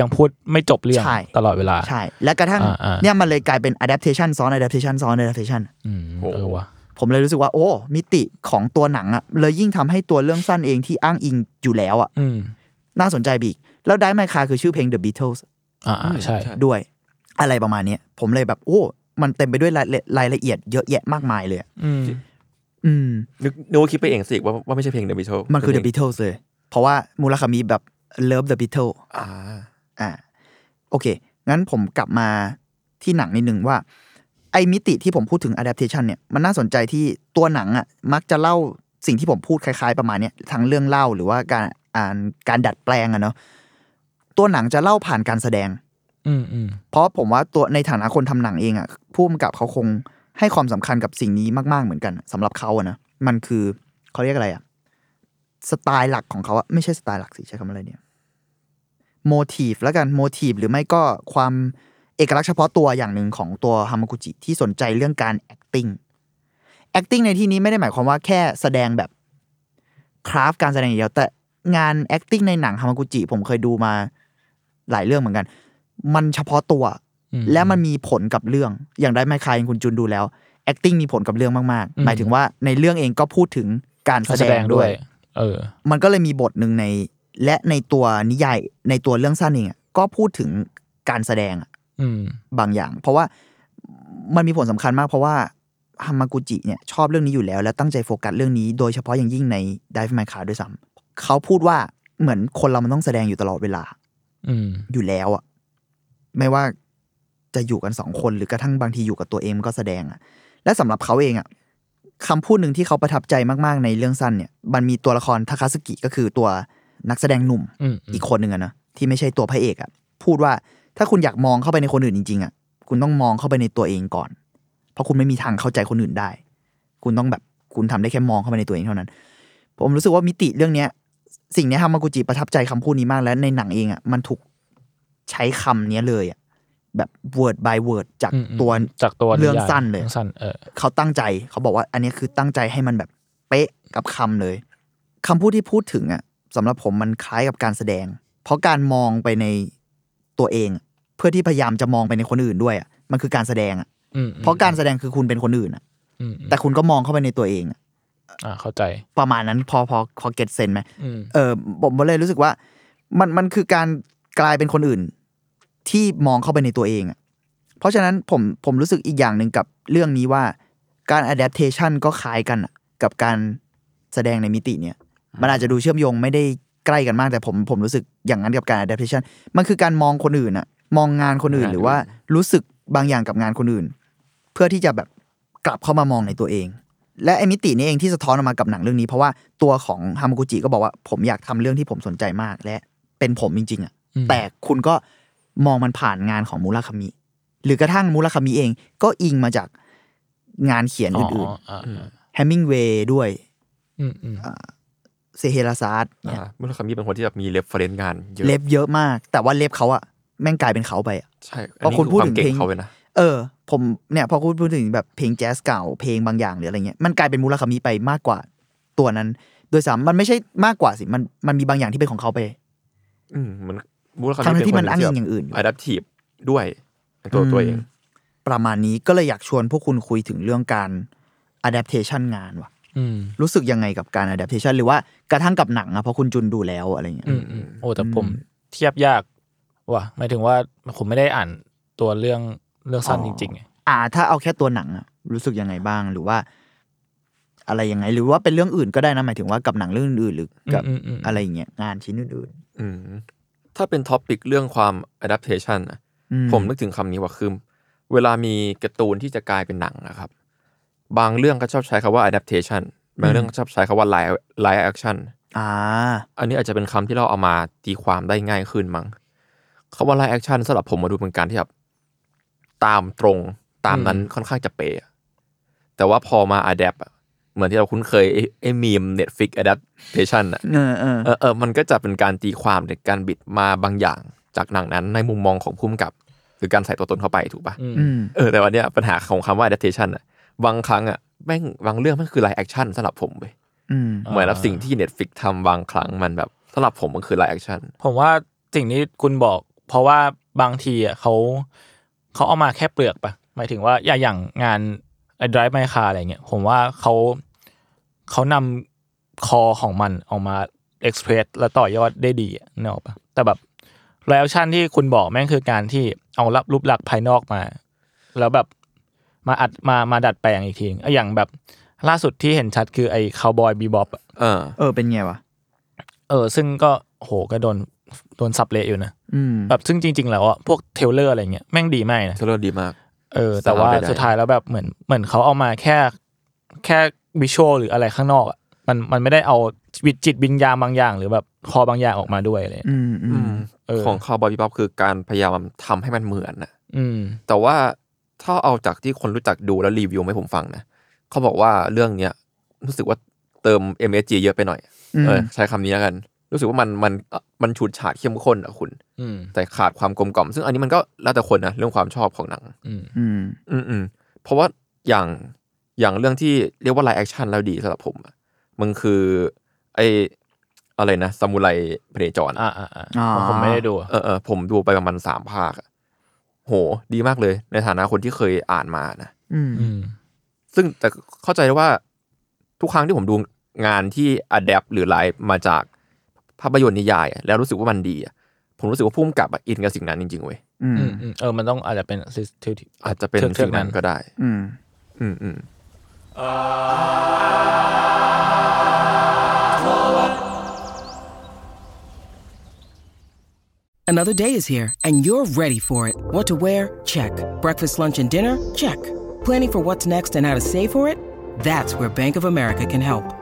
A: ยังพูดไม่จบเรื่อง
C: ใช่
A: ตลอดเวลา
C: ใช่ และกระทั่ง
A: อ่าอ่า
C: เนี่ยมันเลยกลายเป็น adaptation ซ้อน adaptation ซ้อน adaptation
A: อืม
B: โอ้
A: เออวะ
C: ผมเลยรู้สึกว่าโอ้ มิติของตัวหนังอะเลยยิ่งทำให้ตัวเรื่องสั้นเองที่อ้างอิงอยู่แล้วอะ
A: อืม
C: น่าสนใจบีก แล้วได้ไมคาคือชื่อเพลง The Beatles
A: อ่าอ่าใช่
C: ด้วย อะไรประมาณเนี้ยผมเลยแบบ โอ้ มันเต็มไปด้วยรายละรายละเอียดเยอะแยะมากมายเลยอะ
A: อืม
C: อืม
B: นึกนึกว่าคิดไปเองสิว่าว่าไม่ใช่เพลง The Beatles
C: มันคือ The
B: เป็เพลง
C: Beatles เลย เพราะว่ามูราคามิแบบ Love the Beatles
B: อ่า
C: อ่า โอเค งั้นผมกลับมาที่หนังนิดนึงว่า ไอ้มิติที่ผมพูดถึง adaptation เนี่ยมันน่าสนใจที่ตัวหนังอะมักจะเล่าสิ่งที่ผมพูดคล้าย ๆ ประมาณเนี้ยทั้งเรื่องเล่าหรือว่าการ อ่านการดัดแปลงอะเนาะตัวหนังจะเล่าผ่านการแสดง
A: อืมอืม
C: เพราะผมว่าตัวในฐานะคนทำหนังเองอะผู้กำกับเขาคงให้ความสำคัญกับสิ่งนี้มากๆเหมือนกันสำหรับเขาอะนะมันคือเขาเรียกอะไรอะสไตล์หลักของเขาอะไม่ใช่สไตล์หลักสิใช้คำอะไรเนี่ยโมทีฟแล้วกันโมทีฟหรือไม่ก็ความเอกลักษณ์เฉพาะตัวอย่างหนึ่งของตัวฮามากุจิที่สนใจเรื่องการ acting acting ในที่นี้ไม่ได้หมายความว่าแค่แสดงแบบคราฟการแสดงอย่างเดียวแต่ งาน acting ในหนังฮามากุจิผมเคยดูมาหลายเรื่องเหมือนกัน มันเฉพาะตัว
A: อืม
C: และมันมีผลกับเรื่อง อย่างได้ไมคายคุณจุนดูแล้ว acting มีผลกับเรื่องมาก
A: อืม
C: ๆหมายถึงว่าในเรื่องเองก็พูดถึงการ
A: การ
C: แส
A: แส
C: ด
A: ด
C: ง
A: ง
C: ด้
A: ด้
C: ว
A: วยยเออ
C: มันก็เลยมีบทหนึ่งใน และในตัวนิยายในตัวเรื่องสั้นเองอะก็พูดถึงการแสดงอะ
A: อืม
C: บางอย่าง เพราะว่ามันมีผลสำคัญมากเพราะว่าฮามากุจิเนี่ยชอบเรื่องนี้อยู่แล้ว และตั้งใจโฟกัสเรื่องนี้โดยเฉพาะอย่างยิ่งใน Dive My Car ด้วยซ้ำ เขาพูดว่าเหมือนคนเรามันต้องแสดงอยู่ตลอดเวลา
A: อืม
C: อยู่แล้วอะไม่ว่าจะอยู่กันสองคนหรือกระทั่งบางทีอยู่กับตัวเองมันก็แสดงอะและสำหรับเขาเองอะคำพูดหนึ่งที่เขาประทับใจมากๆในเรื่องสั้นเนี่ย มันมีตัวละครทาคาสกิก็คือตัวนักแสดงหนุ่ม
A: อืม
C: อีกคนหนึ่งอะนะที่ไม่ใช่ตัวพระเอกอะพูดว่าถ้าคุณอยากมองเข้าไปในคนอื่นจริงๆอะคุณต้องมองเข้าไปในตัวเองก่อน เพราะคุณไม่มีทางเข้าใจคนอื่นได้ คุณต้องแบบคุณทำได้แค่มองเข้าไปในตัวเองเท่านั้น ผมรู้สึกว่ามิติเรื่องเนี้ย สิ่งเนี้ยฮามากุจิประทับใจคำพูดนี้มากและในหนังเองอะมันถูกใช้คำเนี้ยเลยอะแบบ word by word จาก
A: อืมอืม
C: ตัว
A: จากตัว
C: เรื่อง
A: ยาย
C: สั้นเลย
A: รื่องสั้นเออ
C: เขาตั้งใจเขาบอกว่าอันเนี้ยคือตั้งใจให้มันแบบเป๊ะกับคำเลยคำพูดที่พูดถึงอะสำหรับผมมันคล้ายกับการแสดง เพราะการมองไปในตัวเอง เพื่อที่พยายามจะมองไปในคนอื่นด้วยอะมันคือการแสดงอะ
A: อืม
C: เพราะการแสดงคือคุณเป็นคนอื่นอะ
A: อืม
C: แต่คุณก็มองเข้าไปในตัวเองอะ
A: อ่าเข้าใจ
C: ประมาณนั้นพอพอพอเก็ตเซนไหม
A: อืม
C: เออผมเลยรู้สึกว่า มันมันคือการกลายเป็นคนอื่น ที่มองเข้าไปในตัวเองอะเพราะฉะนั้นผมผมรู้สึกอีกอย่างหนึ่งกับเรื่องนี้ว่าการ adaptation ก็คล้ายกันอะกับการแสดงในมิติเนี่ย มันอาจจะดูเชื่อมโยงไม่ได้ใกล้กันมากแต่ผมผมรู้สึกอย่างนั้นกับการ adaptation มันคือการมองคนอื่นอะมองงานคนอื่น
B: งาน
C: หรือว่ารู้สึกบางอย่างกับงานคนอื่น เพื่อที่จะแบบกลับเข้ามามองในตัวเอง และไอ้มิตินี้เองที่สะท้อนออกมากับหนังเรื่องนี้ เพราะว่าตัวของฮามากุจิก็บอกว่าผมอยากทำเรื่องที่ผมสนใจมาก และเป็นผมจริง ๆอะ
A: อืม
C: แต่คุณก็มองมันผ่านงานของมูราคามิ หรือกระทั่งมูราคามิเองก็อิงมาจากงานเขียนอื่น
A: อ่า
C: ๆแฮมมิงเวย์ด้วย
A: อืมอืม
C: เซเฮราซาร์ดเนี่ย
B: อ่ามุลคามิเป็นคนที่แบบมีเรฟเฟรนซ์งานเยอะ
C: เล็บเยอะมาก แต่ว่าเล็บเขาอะแม่งกลายเป็นเขาไปอะ
B: ใช่
C: เพราะคุณพูดถึง
B: อันนี้อความเก่
C: เพลง
B: งเขาเลยนะ
C: เออ ผมเนี่ยพอคุณพูดถึงแบบเพลงแจ๊สเก่าเพลงบางอย่างหรืออะไรเงี้ยมันกลายเป็นมูราคามิไปมากกว่าตัวนั้น โดยสามมันไม่ใช่มากกว่าสิมันมันมีบางอย่างที่เป็นของเขาไป
B: อืมเหมือนบุคลิก
C: ทั้งที่มัน
B: เป็
C: อ้าง
B: ค
C: อิง
B: แบบ
C: อย่างอื่นอยู่
B: adaptive ด้วยในตัวตัวเอง
C: ประมาณนี้ก็เลยอยากชวนพวกคุณคุยถึงเรื่องการ adaptation งานว่ะ
A: อืม
C: รู้สึกยังไงกับการ adaptation หรือว่ากระทั่งกับหนังอะเพราะคุณจุนดูแล้วอะไรเงี้ย
A: อืมอืมโอ้แต่ผมเทียบยากว่ะหมายถึงว่าผมไม่ได้อ่านตัวเรื่อง เรื่องสั้นจริงๆไง
C: อ่า ถ้าเอาแค่ตัวหนังอะรู้สึกยังไงบ้างหรือว่า อะไรยังไง หรือว่าเป็นเรื่องอื่นก็ได้นะหมายถึงว่ากับหนังเรื่องอื่นๆหรือกับ
A: อืมอืมอืม
C: อะไรอย่างเงี้ยงานชิ้นอื่น
B: อืมถ้าเป็นท็อปิกเรื่องความ adaptation นะ
C: ๆอื
B: ผมนึกถึงคำนี้ว่าคือเวลามีการ์ตูนที่จะกลายเป็นหนังนะครับ บางเรื่องก็ชอบใช้คาว่า adaptation บางเรื่องก็ชอบใช้คาว่า live live action
C: อ่า
B: อันนี้อาจจะเป็นคำที่เราเอามาตีความได้ง่ายขึ้นมั้งคาว่า live action สำหรับผมมาดูเป็นการที่แบบ ตามตรงตามนั้นค่อนข้างจะเป๊ะแต่ว่าพอมา adapt อะเหมือนที่เราคุ้นเคยไอ้ไอ้มีม Netflix adaptation อะ
C: เออเออ
B: เออเออมันก็จะเป็นการตีความในการบิดมาบางอย่าง จากหนังนั้นในมุมมองของผู้กำกับ หรือการใส่ตัวตนเข้าไปถูกปะ
A: อืม
C: อืม
B: เออแต่วันเนี้ยปัญหาของคำว่า adaptation อะบางครั้งอะแม่งบางเรื่องมันคือ live action สำหรับผมเว้ย
C: อืม
B: เหมือนกับสิ่งที่ Netflix ทำบางครั้งมันแบบสำหรับผมมันคือ live action
A: ผมว่าสิ่งที่คุณบอก เพราะว่าบางทีอะเขา เขาเอามาแค่เปลือกปะหมายถึงว่าอย่างอย่างงานไอ้ drive my car อะไรเงี้ยผมว่าเขาเขานำคอของมันออกมา express แล้วต่อยอดได้ดีอะนึกออกปะแต่แบบไล a ชั่นที่คุณบอกแม่งคือการที่เอารับรูปลักษณ์ภายนอกมา แล้วแบบมาอัดมามาดัดแปลงอีกทีนึงอะอย่างแบบล่าสุดที่เห็นชัดคือไอ้ Cowboy Bebop
B: เออ
C: เออเป็นไงวะ
A: เออ ซึ่งก็โหก็โดน โดนสับเละอยู่นะ
C: อืม
A: แบบซึ่งจริง ๆ แล้วอะพวก trailer อะไรเงี้ยแม่งดีมากนะ
B: trailer ดีมาก
A: เออ แต่ว่า
B: สาวใดๆ
A: สุดท้ายแล้วแบบเหมือนเหมือนเขาเอามาแค่แค่วิชวลหรืออะไรข้างนอกอะมันมันไม่ได้เอาวิจิตวิญญาณบางอย่าง หรือแบบคอบางอย่างออกมาด้วยอะไรเลย
C: อืมอื
B: อื
C: ม
B: ม
A: เออ
B: ของคาวบอยบีบ๊อบคือการพยายามทำให้มันเหมือนนะ
A: อืม
B: แต่ว่าถ้าเอาจากที่คนรู้จักดูแล้วรีวิวให้ผมฟังนะเขาบอกว่าเรื่องเนี้ยรู้สึกว่าเติม MSG เยอะไปหน่อย เออ ใช้คำนี้แล้วกัน รู้สึกว่ามันมันมันฉูดฉาดเข้มข้นอะคุณ
A: อืม
B: แต่ขาดความกลมกล่อม ซึ่งอันนี้มันก็แล้วแต่คนนะเรื่องความชอบของหนัง
A: อืม
C: อืม
B: อืมอืมเพราะว่าอย่างอย่างเรื่องที่เรียกว่า live action แล้วดีสำหรับผมอะมันคือ ไออะไรนะซามูไรพเนจร
A: อ่าอ่าอ่า
C: อ๋อ
A: ผมไม่ได้ดู
B: เออเออผมดูไปประมาณสามภาคอะโห ดีมากเลย ในฐานะคนที่เคยอ่านมานะ
C: อืม
A: อืม
B: ซึ่งแต่เข้าใจได้ว่าทุกครั้งที่ผมดูงานที่ adapt หรือไลฟ์มาจาก ภาพยนตร์นิยายอะแล้วรู้สึกว่ามันดีอะผมรู้สึกว่าพุ่มกับอะอินกับสิ่งนั้นจริงๆเว้ย
C: อืม
A: อืมอืมเออมันต้องอาจจะเป็นซิสเทม
B: อาจจะเป็นสิ่งนั้นก็ได้
C: อืม
B: อืมอืม
D: Another day is here, and you're ready for it. What to wear? Check. Breakfast, lunch, and dinner? Check. Planning for what's next and how to save for it? That's where Bank of America can help.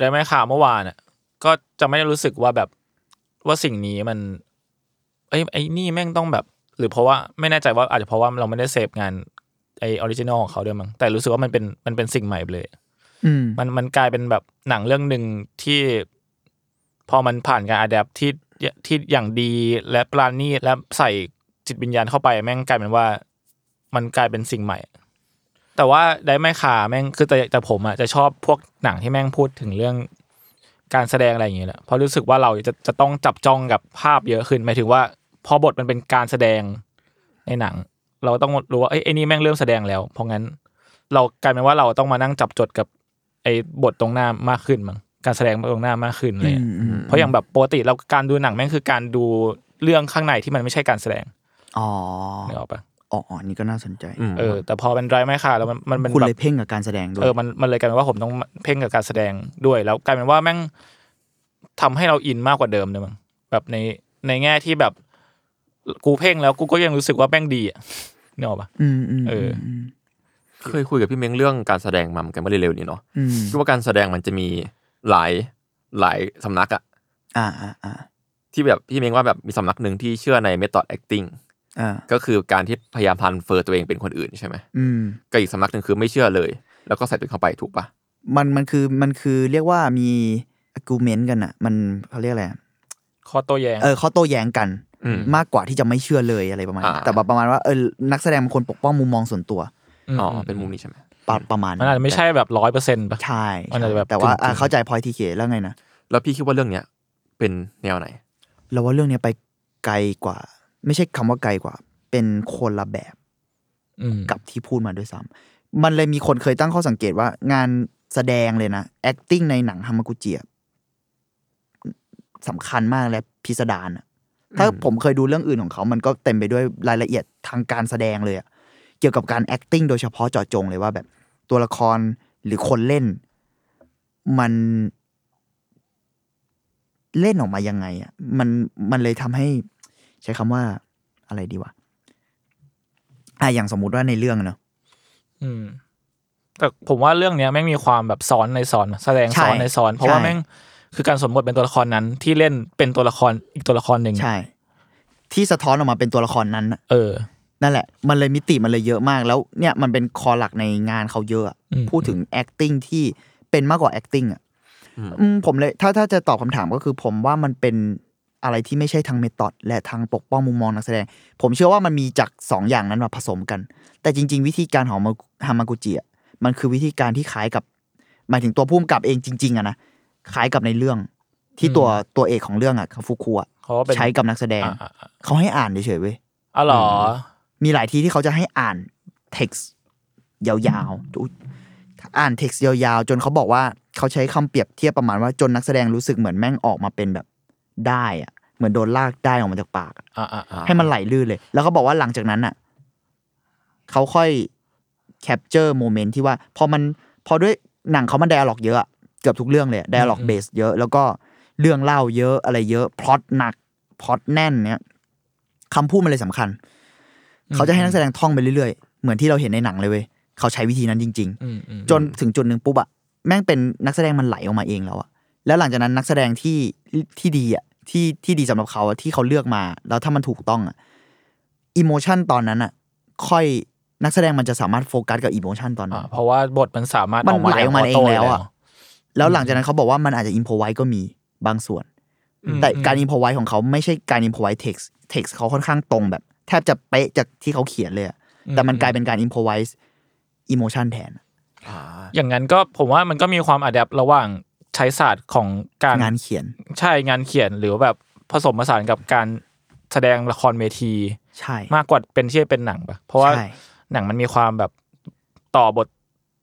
A: ได้ไหมข่าวเมื่อวานอะ ก็จะไม่ได้รู้สึกว่าแบบว่าสิ่งนี้มันไอ้ยไอ้นี่แม่งต้องแบบ หรือเพราะว่าไม่แน่ใจว่าอาจจะเพราะว่าเราไม่ได้เสพงานไอ original ของเขาด้วยมั้งแต่รู้สึกว่ามันเป็นมันเป็นสิ่งใหม่ไปเลย
C: อืม
A: มันมันกลายเป็นแบบหนังเรื่องหนึ่งที่ พอมันผ่านการ adapt ที่ที่อย่างดีและประณีตและใส่จิตวิญญาณเข้าไปแม่งกลายเป็นว่า มันกลายเป็นสิ่งใหม่ แต่ว่าได้ไม่ขาแม่งคือแต่แต่ผมอะจะชอบพวกหนังที่แม่งพูดถึงเรื่องการแสดงอะไรอย่างเงี้ยแหละเพราะรู้สึกว่าเราจะจะต้องจับจ้องกับภาพเยอะขึ้นหมายถึงว่า พอบทมันเป็นการแสดงในหนัง เราต้องรู้ว่าเอ้ยไอ้นี่แม่งเริ่มแสดงแล้ว เพราะงั้น เรากลายเป็นว่าเราต้องมานั่งจับจดกับ ไอ้บทตรงหน้ามากขึ้นมั้งการแสดงตรงหน้ามากขึ้นอะไรเลย
C: อืมอืม
A: เพราะอย่างแบบปกติเราการดูหนังแม่งคือการดูเรื่องข้างในที่มันไม่ใช่การแสดง
C: อ๋อ
A: นึกออกปะ
C: อ๋ออ๋อนี่ก็น่าสนใจ
B: อืม
A: เออแต่พอเป็นไรไม่ค่ะแล้วมันมันเป็น
C: คุณ
A: แบ
C: เลย
A: บ
C: เพ่งกับการแสดงด้วย
A: เออมันมันเลยกลายเป็นว่าผมต้องเพ่งกับการแสดงด้วย แล้วกลายเป็นว่าแม่งทำให้เราอินมากกว่าเดิมเลยมั้งแบบในในแง่ที่แบบกูเพ่งแล้วกูก็ยังรู้สึกว่าแม่งดีอะนึกออกปะ
C: อืมอืม
A: เอออื
C: ม
B: เคยคุยกับพี่เม้งเรื่องการแสดงมาเหมือนกันเมื่อเร็วๆนี้เนาะ
C: อืม
B: คิดว่าการแสดงมันจะมีหลายหลายสำนักอะ
C: อ่าอ่าอ่า
B: ที่แบบพี่เมงว่าแบบมีสำนักหนึ่งที่เชื่อใน method acting
C: อ่า
B: ก็คือการที่พยายามพันเฟอร์ตัวเองเป็นคนอื่นใช่ไหม
C: อืม
B: ก็อีกสำนักหนึ่งคือไม่เชื่อเลย แล้วก็ใส่ตัวเองเข้าไปถูกปะ
C: มันมันคือมันคือเรียกว่ามี argument กันอะมันเขาเรียกอะไรอะ
A: ข้อโต้แย้ง
C: เออข้อโต้แย้งกัน
B: อืม
C: มากกว่าที่จะไม่เชื่อเลยอะไรประมาณนั้น
B: อ่า
C: แต่แบบประมาณว่าเออนักแสดงบางคนปกป้องมุมมองส่วนตัว
B: อ๋อเป็นมุมนี้ใช่ไหม
C: ประประมาณ
A: มันอาจจะไม่ใช่แบบร้อยเปอร์เซ็นต์ป่ะ
C: ใช่
A: มันอาจจะแบบ
C: แต่ว่า
A: กึ่งๆ
C: อะเข้าใจพอยทีเคแล้วไงนะ
B: แล้วพี่คิดว่าเรื่องเนี้ยเป็นแนวไหน
C: เราว่าเรื่องเนี้ยไปไกลกว่า ไม่ใช่คำว่าไกลกว่า เป็นคนละแบบ
A: อืม
C: กับที่พูดมาด้วยซ้ำมันเลยมีคนเคยตั้งข้อสังเกตว่างานแสดงเลยนะ acting ในหนังฮามากุจิอะสำคัญมากและพิสดารอะถ้าผมเคยดูเรื่องอื่นของเขา มันก็เต็มไปด้วยรายละเอียดทางการแสดงเลยอะเกี่ยวกับการ acting โดยเฉพาะเจาะจงเลยว่าแบบตัวละครหรือคนเล่น มันเล่นออกมายังไงอะมันมันเลยทำให้ ใช้คำว่าอะไรดีวะอะอย่างสมมุติว่าในเรื่องอะเนอะ
A: อืม แต่ผมว่าเรื่องเนี้ยแม่งมีความแบบซ้อนในซ้อนแสดง
C: ใช่
A: ซ้อนในซ้อน เพราะว่า
C: ใช่
A: แม่งคือการสมบทเป็นตัวละครนั้น ที่เล่นเป็นตัวละครอีกตัวละครหนึ่ง
C: ใช่ ที่สะท้อนออกมาเป็นตัวละครนั้นน่ะ
A: เออ
C: นั่นแหละ มันเลยมิติมันเลยเยอะมากแล้วเนี่ยมันเป็นคอหลักในงานเขาเยอะอะ
A: อืม
C: พูดถึง acting ที่เป็นมากกว่า acting อะอืมผมเลย ถ้าถ้าจะตอบคำถามก็คือผมว่ามันเป็น อะไรที่ไม่ใช่ทางเมธอดและทางปกป้องมุมมองนักแสดง ผมเชื่อว่ามันมีจากสองอย่างนั้นมาผสมกัน แต่จริง ๆ วิธีการของฮามากุจิอะมันคือวิธีการที่คล้ายกับ หมายถึงตัวผู้กำกับเองจริง ๆอะนะคล้ายกับในเรื่องที่ตัวตัวเอกของเรื่องอะคาฟุคุอะ
A: เขาก็เป็น
C: ใช้กับนักแสดง
A: อ่าอ่าอ่า
C: เขาให้อ่านเฉยๆเว้ย
A: อ๋อเหรอ
C: มีหลายทีที่เขาจะให้อ่าน text ยาวๆอุ๊ยอ่าน text ยาวๆ จนเขาบอกว่าเขาใช้คำเปรียบเทียบประมาณว่าจนนักแสดงรู้สึกเหมือนแม่งออกมาเป็นแบบ ได้อะเหมือนโดนลากได้ออกมาจากปากอะ
A: อ่าอ่าอ่า
C: ให้มันไหลลื่นเลย แล้วเขาบอกว่าหลังจากนั้นอะเขาค่อย capture moment ที่ว่าพอมันพอด้วยหนังเขามัน dialog เยอะอะเกือบทุกเรื่องเลย dialog base เยอะ แล้วก็เรื่องเล่าเยอะอะไรเยอะพล็อตหนักพล็อตแน่นเนี่ยคำพูดมันเลยสำคัญ เขาจะให้นักแสดงท่องไปเรื่อยๆ เหมือนที่เราเห็นในหนังเลยเว้ยเขาใช้วิธีนั้นจริงๆ
A: อืมอืม
C: จนถึงจุดหนึ่งปุ๊บอะแม่งเป็นนักแสดงมันไหลออกมาเองแล้วอะแล้วหลังจากนั้นนักแสดงที่ที่ดีอะ ที่ที่ดีสำหรับเขาอะที่เขาเลือกมา แล้วถ้ามันถูกต้องอะ emotion ตอนนั้นอะค่อยนักแสดงมันจะสามารถโฟกัสกับ emotion ตอนนั้
A: อ่าเพราะว่าบทมันสามารถ
C: มัน
A: ออกมา
C: ไหลออกมาเอง
A: auto
C: แล้วอะ
A: ได้
C: แล้วหลังจากนั้นเขาบอกว่ามันอาจจะ improvise ก็มีบางส่วน
A: อืม
C: แต่
A: อืม
C: การ improvise ของเขาไม่ใช่การ improvise text text เขาค่อนข้างตรงแบบ แทบจะเป๊ะจากที่เขาเขียนเลยอะแต่มันกลายเป็นการ improvise emotion แทน
A: อย่างนั้นก็ผมว่ามันก็มีความ adapt ระหว่าง ใช้ศาสตร์ของการ
C: งานเขียน
A: ใช่งานเขียนหรือว่าแบบผสมผสานกับการแสดงละครเวที
C: ใช่
A: มากกว่าเป็นที่เป็นหนังปะเพราะว่า
C: ใช่
A: หนังมันมีความแบบต่อบท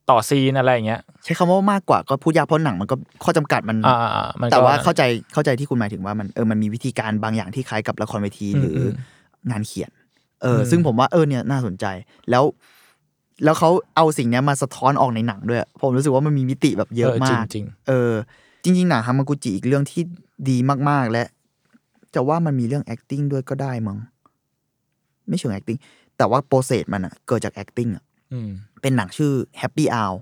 A: ต่อซีนอะไรอย่างเงี้ย
C: ใช้คำว่ามากกว่าก็พูดยากเพราะหนังมันก็ข้อจำกัดมัน
A: อ่าอ่ามันก็
C: แต่ว่าเข้าใจเข้าใจที่คุณหมายถึงว่ามันเออมันมีวิธีการบางอย่างที่คล้ายกับละครเวที
A: อืม
C: หรืออ
A: ม
C: งานเขียน เอออ
A: ม
C: ซึ่งผมว่าเออเนี่ยน่าสนใจแล้ว แล้วเขาเอาสิ่งเนี้ยมาสะท้อนออกในหนังด้วย ผมรู้สึกว่ามันมีมิติแบบเยอะมาก
A: จริง
C: เออจริงๆหนังฮามากุจิอีกเรื่องที่ดีมากๆและ จะว่ามันมีเรื่อง acting ด้วยก็ได้มั้งไม่เชิง acting แต่ว่า process มันอะเกิดจาก acting อะ
A: ๆอืม
C: เป็นหนังชื่อ Happy Hour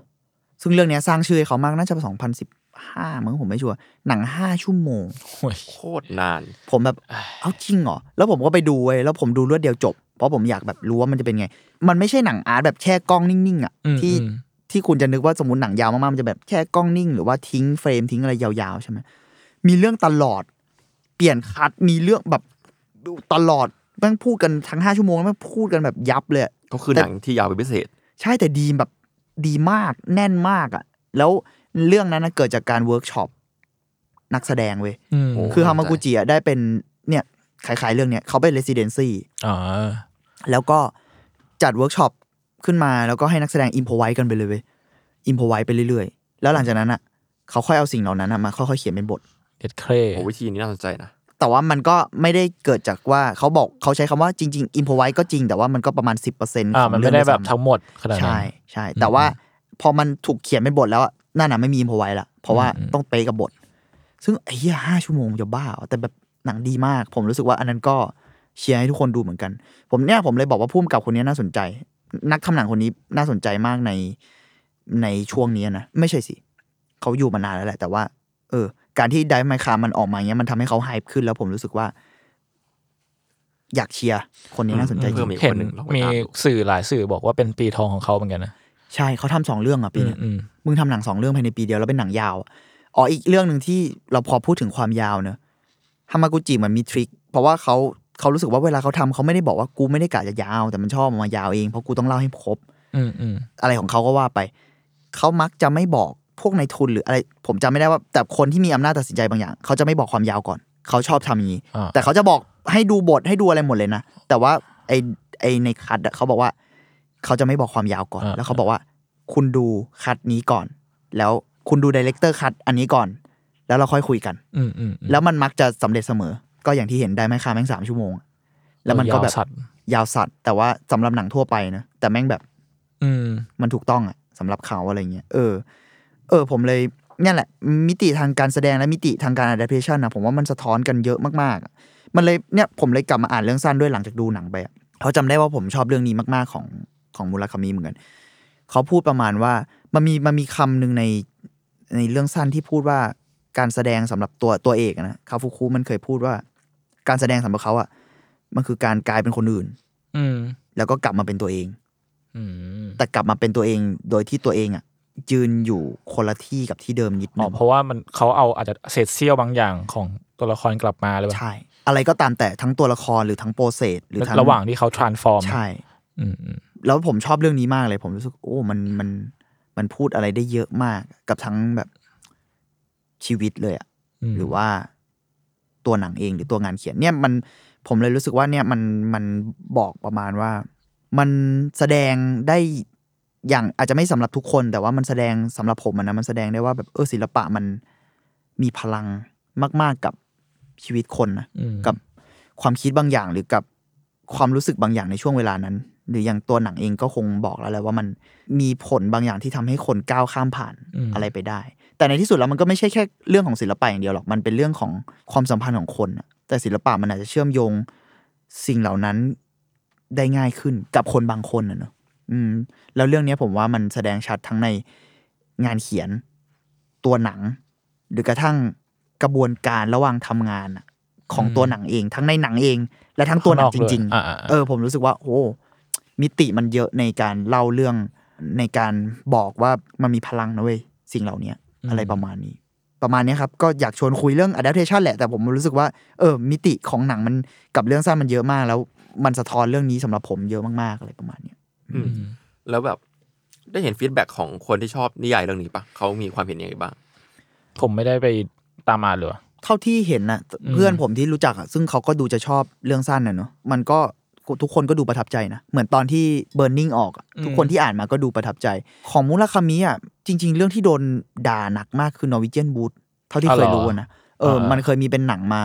C: ซึ่งเรื่องเนี้ยสร้างชื่อให้เขามากน่าจะสองพันสิบห้ามั้งผมไม่ชัวร์หนังห้าชั่วโมง
A: โอ้ย
B: โคตรนาน
C: ผมแบบ เอาจริงเหรอ แล้วผมก็ไปดูเว้ยแล้วผมดูรวดเดียวจบ เพราะผมอยากแบบรู้ว่ามันจะเป็นไง มันไม่ใช่หนังอาร์ตแบบแช่กล้องนิ่งๆอะ
A: อืม
C: ที่
A: อืม
C: ที่คุณจะนึกว่าสมมติหนังยาวมากๆมันจะแบบแช่กล้องนิ่ง หรือว่าทิ้งเฟรมทิ้งอะไรยาวๆใช่ไหมมีเรื่องตลอด เปลี่ยน cut มีเรื่องแบบดูตลอดแม่งพูดกันทั้งห้าชั่วโมงแม่งพูดกันแบบยับเลยอะ
B: ก็คือหนังที่ยาวเป็นพิเศษ
C: ใช่แต่ดีแบบดีมากแน่นมากอะ แล้วเรื่องนั้นนะเกิดจากการเวิร์กช็อปนักแสดงเว้ย
A: อืม
B: โอ้
C: คือฮามากุจิอะได้เป็นเนี่ย คล้ายๆเรื่องเนี้ยเขาเป็น residency
A: อ๋อ
C: แล้วก็จัดเวิร์กช็อปขึ้นมาแล้วก็ให้นักแสดง improvise กันไปเลยเว้ย improvise ไปเรื่อยๆ แล้วหลังจากนั้นอะเขาค่อยเอาสิ่งเหล่านั้นอะมาค่อยๆเขียนเป็นบท
A: เด็ดเคร
B: โอ้วิธีนี้น่าสนใจนะ
C: แต่ว่ามันก็ไม่ได้เกิดจากว่าเขาบอกเขาใช้คำว่าจริงๆอิมพอไว้ก็จริงแต่ว่ามันก็ประมาณ 10%ของ
A: อ่ามัน
C: เรื่
A: ไม่
C: อง
A: ได้แบบ
C: วยซ้ำ
A: ทั้งหมดขนาดนั้น
C: ใช่ใช่แต่ว่าพอมันถูกเขียนเป็นบทแล้วอะนั่นน่ะไม่มีอิมพอไว้ละเพราะว่า
A: อืม
C: ต้องเป๊ะกับบท ซึ่งไอ้เหี้ยห้าชั่วโมงจะบ้าเหรอแต่แบบ หนังดีมาก ผมรู้สึกว่าอันนั้นก็เชียร์ให้ทุกคนดูเหมือนกัน ผมเนี่ยผมเลยบอกว่าพุ่มกับคนนี้น่าสนใจ นักทำหนังคนนี้น่าสนใจมากในในช่วงนี้นะไม่ใช่สิเขาอยู่มานานแล้วแหละ แต่ว่า เออ การที่ไดไมคามันออกมาเงี้ยมันทำให้เขาไฮป์ขึ้นแล้วผมรู้สึกว่า อยากเชียร์คนนี้น่าสนใจจ
B: เพิ่
C: ริ
B: ม
C: ง
B: อีก
A: เห็
B: คนนหนึ่งลองไป
A: มี
B: ตามดู
A: สื่อหลายสื่อบอกว่าเป็นปีทองของเขาเหมือนกันนะ
C: ใช่เขาทำสองเรื่องอะปี
A: อืม
C: เนี้ย
A: อืม
C: มึงทำหนังสองเรื่องภายในปีเดียวแล้วเป็นหนังยาวอะอ๋ออีกเรื่องหนึ่งที่เราพอพูดถึงความยาวเนอะ ฮามากุจิเหมือนมีทริคเพราะว่าเขาเขารู้สึกว่าเวลาเขาทำเขาไม่ได้บอกว่ากูไม่ได้กะจะยาว แต่มันชอบมันมายาวเองเพราะกูต้องเล่าให้ครบ
A: อืมอืม
C: อะไรของเขาก็ว่าไป เขามักจะไม่บอกพวกนายทุนหรืออะไร ผมจำไม่ได้ว่า แต่คนที่มีอำนาจตัดสินใจบางอย่าง เขาจะไม่บอกความยาวก่อน เขาชอบทำอย่างนี้
A: อ่า
C: แต่เขาจะบอกให้ดูบทให้ดูอะไรหมดเลยนะ แต่ว่าไอไอใน cut อะเขาบอกว่า เขาจะไม่บอกความยาวก่อน แล้วเขาบอกว่า คุณดู cut นี้ก่อน แล้วคุณดู director cut อันนี้ก่อน แล้วเราค่อยคุยกัน
A: อืมอืมอืม
C: แล้วมันมักจะสำเร็จเสมอ ก็อย่างที่เห็นได้ไหมคะแม่งสามชั่วโมง แล้วมันก็แบบ
A: ยาวสัตว์
C: ยาวสัตว์แต่ว่าสำหรับหนังทั่วไปนะแต่แม่งแบบ
A: อืม
C: มันถูกต้องอะสำหรับเขาอะไรเงี้ยเออ เออ ผมเลยเนี่ยแหละ มิติทางการแสดงและมิติทางการ adaptation นะผมว่ามันสะท้อนกันเยอะมากๆอะมันเลยเนี่ยผมเลยกลับมาอ่านเรื่องสั้นด้วยหลังจากดูหนังไปอะเพราะจำได้ว่าผมชอบเรื่องนี้มากๆของของมูราคามิเหมือนกันเขาพูดประมาณว่ามันมีมันมีคำหนึ่งในในเรื่องสั้นที่พูดว่า การแสดงสำหรับตัวตัวเอกอะนะคาฟุคุมันเคยพูดว่า การแสดงสำหรับเขาอะมันคือการกลายเป็นคนอื่น
A: อืม
C: แล้วก็กลับมาเป็นตัวเอง
A: อืม
C: แต่กลับมาเป็นตัวเองโดยที่ตัวเองอะยืนอยู่คนละที่กับที่เดิมนิด
A: อ๋
C: นึ
A: องเพราะว่ามันเขาเอาอาจจะเศษเสี้ยวบางอย่างของตัวละครกลับมาเลย
C: ใช่ อะไรก็ตามแต่ทั้งตัวละครหรือทั้งโปรเซสหรือทั้ง
A: ระหว่างที่เขา transform
C: ใช่
A: อืมอืม
C: แล้วผมชอบเรื่องนี้มากเลย ผมรู้สึกโอ้มันมันมันพูดอะไรได้เยอะมากกับทั้งแบบ ชีวิตเลยอะ
A: ม
C: หรือว่าตัวหนังเองหรือตัวงานเขียนเนี่ยมันผมเลยรู้สึกว่าเนี่ยมันมันบอกประมาณว่า มันแสดงได้อย่างอาจจะไม่สำหรับทุกคน แต่ว่ามันแสดงสำหรับผมอะนะมันแสดงได้ว่าแบบเออศิลปะมันมีพลังมาก ๆกับชีวิตคนนะ
A: อืม
C: กับความคิดบางอย่างหรือกับความรู้สึกบางอย่างในช่วงเวลานั้น หรืออย่างตัวหนังเองก็คงบอกแล้วแหละว่ามันมีผลบางอย่างที่ทำให้คนก้าวข้ามผ่าน
A: อืม
C: อะไรไปได้ แต่ในที่สุดแล้วมันก็ไม่ใช่แค่เรื่องของศิลปะอย่างเดียวหรอกมันเป็นเรื่องของความสัมพันธ์ของคนน่ะแต่ศิลปะมันอาจจะเชื่อมโยงสิ่งเหล่านั้นได้ง่ายขึ้นกับคนบางคนนะเนอะอืม แล้วเรื่องเนี้ยผมว่ามันแสดงชัดทั้งในงานเขียนตัวหนัง หรือกระทั่งกระบวนการระหว่างทำงานน่ะของตัวหนังเอง ทั้งในหนังเอง และทั้งตัวหนังจริง
A: ข้างนอกด้วยอ่าๆ
C: ๆเออ ผมรู้สึกว่า โอ้มิติมันเยอะในการเล่าเรื่องในการบอกว่ามันมีพลังนะเว้ยสิ่งเหล่านี้ อะไรประมาณนี้ ประมาณเนี้ยครับ ก็อยากชวนคุยเรื่อง adaptation แหละ แต่ผมรู้สึกว่าเออมิติของหนังมันกับเรื่องสั้นมันเยอะมาก แล้วมันสะท้อนเรื่องนี้สำหรับผมเยอะมากๆอะไรประมาณเนี้ย
B: อืมแล้วแบบได้เห็น feedback ของคนที่ชอบนิยายเรื่องนี้ปะเขามีความเห็นยังไงบ้าง
A: ผมไม่ได้ไปตามอ่านเลยว่ะ
C: เท่าที่เห็นนะ
A: อืม
C: เพื่อนผมที่รู้จักอะซึ่งเขาก็ดูจะชอบเรื่องสั้นนะเนอะมันก็ ทุกคนก็ดูประทับใจนะ เหมือนตอนที่ Burning ออกอะทุกคนที่อ่านมาก็ดูประทับใจ ของมุราคามิอะจริง ๆ เรื่องที่โดนด่าหนักมากคือ Norwegian Wood เท่าที่เคยรู้อะนะเออ มันเคยมีเป็นหนังมา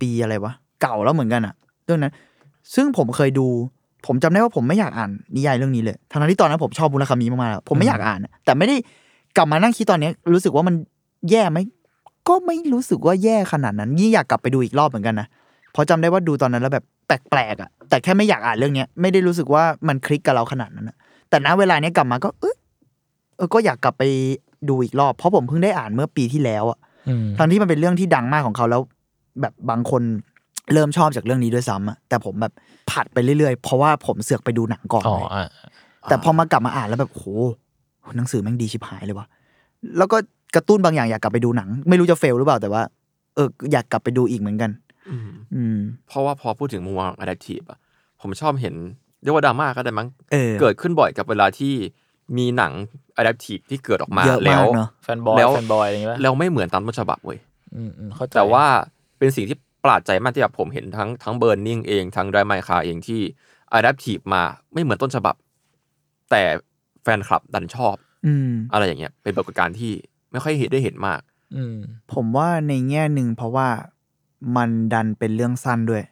C: ปีอะไรวะ เก่าแล้วเหมือนกันอะเรื่องนั้น ซึ่งผมเคยดู ผมจำได้ว่าผมไม่อยากอ่านนิยายเรื่องนี้เลยทั้งๆที่ตอนนั้นผมชอบมุราคามิมากๆแล้วผมไม่อยากอ่านอะแต่ไม่ได้กลับมานั่งคิดตอนเนี้ยรู้สึกว่ามันแย่ไหมก็ไม่รู้สึกว่าแย่ขนาดนั้น ยิ่งอยากกลับไปดูอีกรอบเหมือนกันนะเพราะจำได้ว่าดูตอนนั้นแล้วแบบแปลกๆอะ แต่แค่ไม่อยากอ่านเรื่องเนี้ยไม่ได้รู้สึกว่ามันคลิกกับเราขนาดนั้นนะแต่ณเวลาเนี้ยกลับมาก็เออเออก็อยากกลับไปดูอีกรอบ เพราะผมเพิ่งได้อ่านเมื่อปีที่แล้วอะ
A: อืม
C: ทั้งที่มันเป็นเรื่องที่ดังมากของเขาแล้ว แบบบางคนเริ่มชอบจากเรื่องนี้ด้วยซ้ำอะแต่ผมแบบผัดไปเรื่อยๆ เพราะว่าผมเสือกไปดูหนังก่อน
A: อ๋อ
C: เลย
A: อะ
C: แต่พอมากลับมาอ่านแล้วแบบโหหนังสือแม่งดีชิบหายเลยว่ะแล้วก็กระตุ้นบางอย่างอยากกลับไปดูหนัง ไม่รู้จะเฟลหรือเปล่าแต่ว่าเอออยากกลับไปดูอีกเหมือนกัน
B: อืม
C: อืม
B: เพราะว่าพอพูดถึงมุมมอง adaptive อะผมชอบเห็นเรียกว่าดราม่าก็ได้มั้ง
C: เออ
B: เกิดขึ้นบ่อยกับเวลาที่มีหนัง adaptive ที่เกิดออกมา
C: เยอะ
B: แล้
C: มาว กเนอะ
A: แฟนบอย
B: แล้ว
A: แฟนบอยอะไรอย่างเงี้ย
B: แล้วไม่เหมือนตามต้นฉบับเว้ย
A: อืมอืมเข้าใจ
B: แต่ว่าเป็นสิ่งที่ประหลาดใจมากที่แบบผมเห็นทั้งทั้งเบิร์นนิ่งเองทั้งไรไมคาเองที่ adaptive มาไม่เหมือนต้นฉบับ แต่แฟนคลับดันชอบ
C: อืม
B: อะไรอย่างเงี้ยเป็นปรากฏการณ์ที่ไม่ค่อยเห็นได้เห็นมาก
A: อืม
C: ผมว่าในแง่หนึ่งเพราะว่า มันดันเป็นเรื่องสั้นด้วย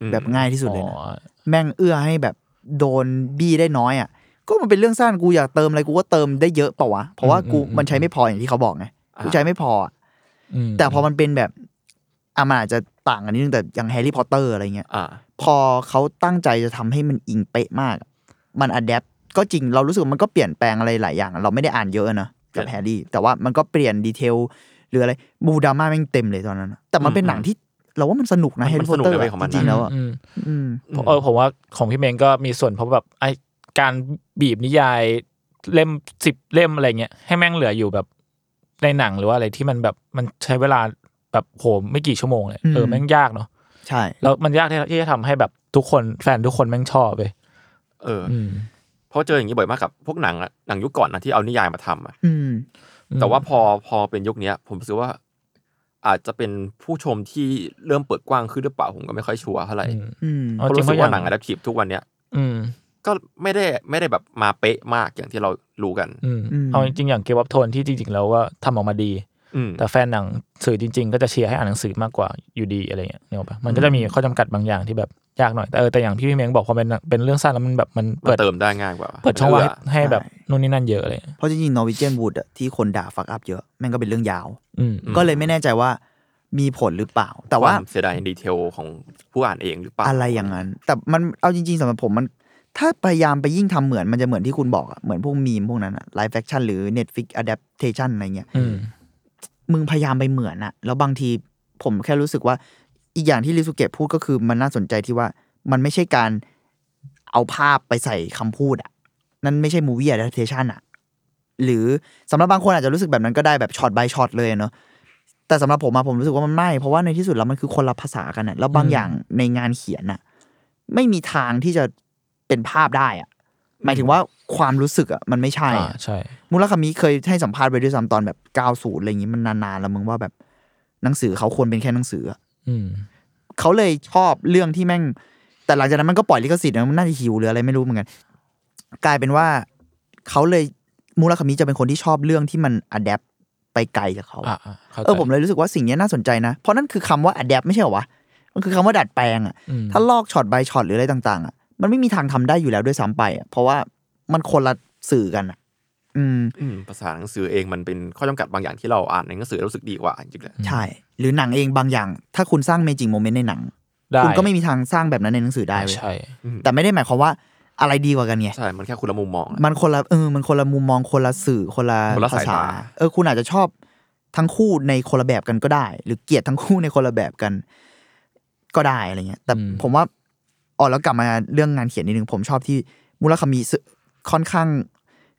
B: อืม
C: แบบง่ายที่สุดเลย
A: อ๋
C: นะ
A: อ
C: แม่งเอื้อให้แบบโดนบี้ได้น้อยอะ ก็มันเป็นเรื่องสั้นกูอยากเติมอะไรกูก็เติมได้เยอะเปล่าวะเพราะว่ากูมันใช้ไม่พออย่างที่เขาบอกไงกูใช้ไม่พออะ
A: ม
C: แต่พอมันเป็นแบบอะมันอาจจะต่างกันนิดนึงแต่อย่างแฮร์รี่พอตเตอร์อะไรเงี้ย
B: อ่า
C: พอเขาตั้งใจจะทำให้มันอิงเป๊ะมากอะมัน adapt ก็จริงเรารู้สึกว่ามันก็เปลี่ยนแปลงอะไรหลายอย่าง เราไม่ได้อ่านเยอะนะกับแฮร์รี่แต่ว่ามันก็เปลี่ยน detail หรืออะไรกูดราม่าแม่งเต็มเลยตอนนั้นอะแต่มันเป็นหนังที่ เราว่ามันสนุกนะ
B: มัน
C: แฮร์รี่พอตเตอร์
B: สนุ
C: เต
B: กใน way ของมัน
C: จริงๆแล้วอะ
A: อืม
C: อืม
A: เออผมว่าของพี่เมงก็มีส่วนเพราะแบบไอการบีบนิยายเล่มสิบเล่มอะไรเงี้ยให้แม่งเหลืออยู่แบบในหนังหรือว่าอะไรที่มันแบบมันใช้เวลาแบบโหไม่กี่ชั่วโมงเลยเออแม่งยากเนาะ
C: ใช่
A: แล้วมันยากที่ที่จะทำให้แบบทุกคนแฟนทุกคนแม่งชอบไป
B: เออ
A: อืม
B: เพราะเจออย่างนี้บ่อยมากกับพวกหนังอะหนังยุคก่อนนะที่เอานิยายมาทำอะ
C: อืม
B: แต่ว่าพอพอเป็นยุคเนี้ย ผมรู้สึกว่า อาจจะเป็นผู้ชมที่เริ่มเปิดกว้างขึ้นหรือเปล่าผมก็ไม่ค่อยชัวร์เท่าไหร่
A: อืม
C: อืม
A: เอา
B: เพราะ
A: จริง
B: รู้สึก
A: เพราะ
B: ว่า
A: อย่าง
B: หนังอะดัพทีฟทุกวันเนี้ย
A: อืม
B: ก็ไม่ได้ไม่ได้แบบมาเป๊ะมากอย่างที่เรารู้กัน
A: อืม
C: อืม
A: เอาจริงๆอย่าง Game of Thrones ที่จริงๆแล้วว่าทำออกมาดี
B: อืม
A: แต่แฟนหนังสื่อจริง ๆ ก็จะเชียร์ให้อ่านหนังสือมากกว่าอยู่ดีอะไรเงี้ยเนี่ยหรอกปะมันก็จะมีข้อจำกัดบางอย่างที่แบบ ยากหน่อยแต่เออแต่อย่างที่พี่เม้งบอกพอเป็นเป็นเรื่องสั้นแล้วมันแบบมัน
B: มัน
A: เปิด
B: เติมได้ง่ายกว่า
A: เปิดช่องว่างให้
B: เให้
A: แบบนู่นนี่นั่นเยอะเลย
C: เพราะจริงๆ Norwegian Wood อะที่คนด่า fuck up เยอะแม่งก็เป็นเรื่องยาว
A: อืม
C: ก็เลยไม่แน่ใจว่ามีผลหรือเปล่า แต่ว่า
B: ความเสียดาย detail ของผู้อ่านเองหรือเปล่า
C: อะไรอย่างนั้น แต่มันเอาจริง ๆสำหรับผมมันถ้าพยายามไปยิ่งทำเหมือนมันจะเหมือนที่คุณบอกอะเหมือนพวกมีมพวกนั้นอะ live action หรือ Netflix adaptation อะไรเงี้ย
A: อืม
C: มึงพยายามไปเหมือนอะแล้วบางทีผมแค่รู้สึกว่า อีกอย่างที่ริวสุเกะพูดก็คือมันน่าสนใจที่ว่ามันไม่ใช่การเอาภาพไปใส่คำพูดอะนั่นไม่ใช่ movie adaptation อะหรือสำหรับบางคนอาจจะรู้สึกแบบนั้นก็ได้แบบช็อต by ช็อตเลยเนาะแต่สำหรับผมอะผมรู้สึกว่ามันไม่ เพราะว่าในที่สุดแล้วมันคือคนละภาษากันอะแล้วบาง
A: อืม
C: อย่างในงานเขียนอะไม่มีทางที่จะเป็นภาพได้อะหมายถึงว่าความรู้สึกอะมันไม่ใช่
A: อ่า
C: อะ
A: ใช่
C: มูลคามิเคยให้สัมภาษณ์ไปด้วยซ้ำตอนแบบ 90อะไรอย่างงี้มันนานๆแล้วมึงว่าแบบหนังสือเขาควรเป็นแค่หนังสืออะ
A: อืม
C: เขาเลยชอบเรื่องที่แม่ง แต่หลังจากนั้นมันก็ปล่อยลิขสิทธิ์นะมันน่าจะหิวหรืออะไรไม่รู้เหมือนกัน กลายเป็นว่าเขาเลยมูราคามิจะเป็นคนที่ชอบเรื่องที่มัน adapt ไปไกลจากเขาเออผมเลยรู้สึกว่าสิ่งนี้น่าสนใจนะ เพราะนั่นคือคำว่า adapt ไม่ใช่เหรอวะมันคือคำว่าดัดแปลงอะถ้าลอกช็อต by ช็อตหรืออะไรต่าง ๆอะมันไม่มีทางทำได้อยู่แล้วด้วยซ้ำไป เพราะว่ามันคนละสื่อกันอะ อืม
B: อืมภาษาหนังสือเองมันเป็นข้อจำกัดบางอย่างที่เราอ่านในหนังสือแล้วรู้สึกดีกว่าจริงๆเลย
C: ใช่ หรือหนังเองบางอย่าง ถ้าคุณสร้าง magic moment ในหนัง
A: ได้
C: คุณก็ไม่มีทางสร้างแบบนั้นในหนังสือได้เว้ย
A: ใช่
C: แต่ไม่ได้หมายความว่าอะไรดีกว่ากันไง
B: ใช่ มันแค่คนละมุมมองอะ
C: มันคนละเออ มันคนละมุมมองคนละสื่อคนละ
B: คนละ
C: ภา
B: ษา
C: สาย
B: ตา
C: เออ คุณอาจจะชอบทั้งคู่ในคนละแบบกันก็ได้ หรือเกลียดทั้งคู่ในคนละแบบกัน ก็ได้อะไรเงี้ย แต่
A: อืม
C: ผมว่าอ๋อแล้วกลับมาเรื่องงานเขียนนิดนึงผมชอบที่มูราคามิซึค่อนข้าง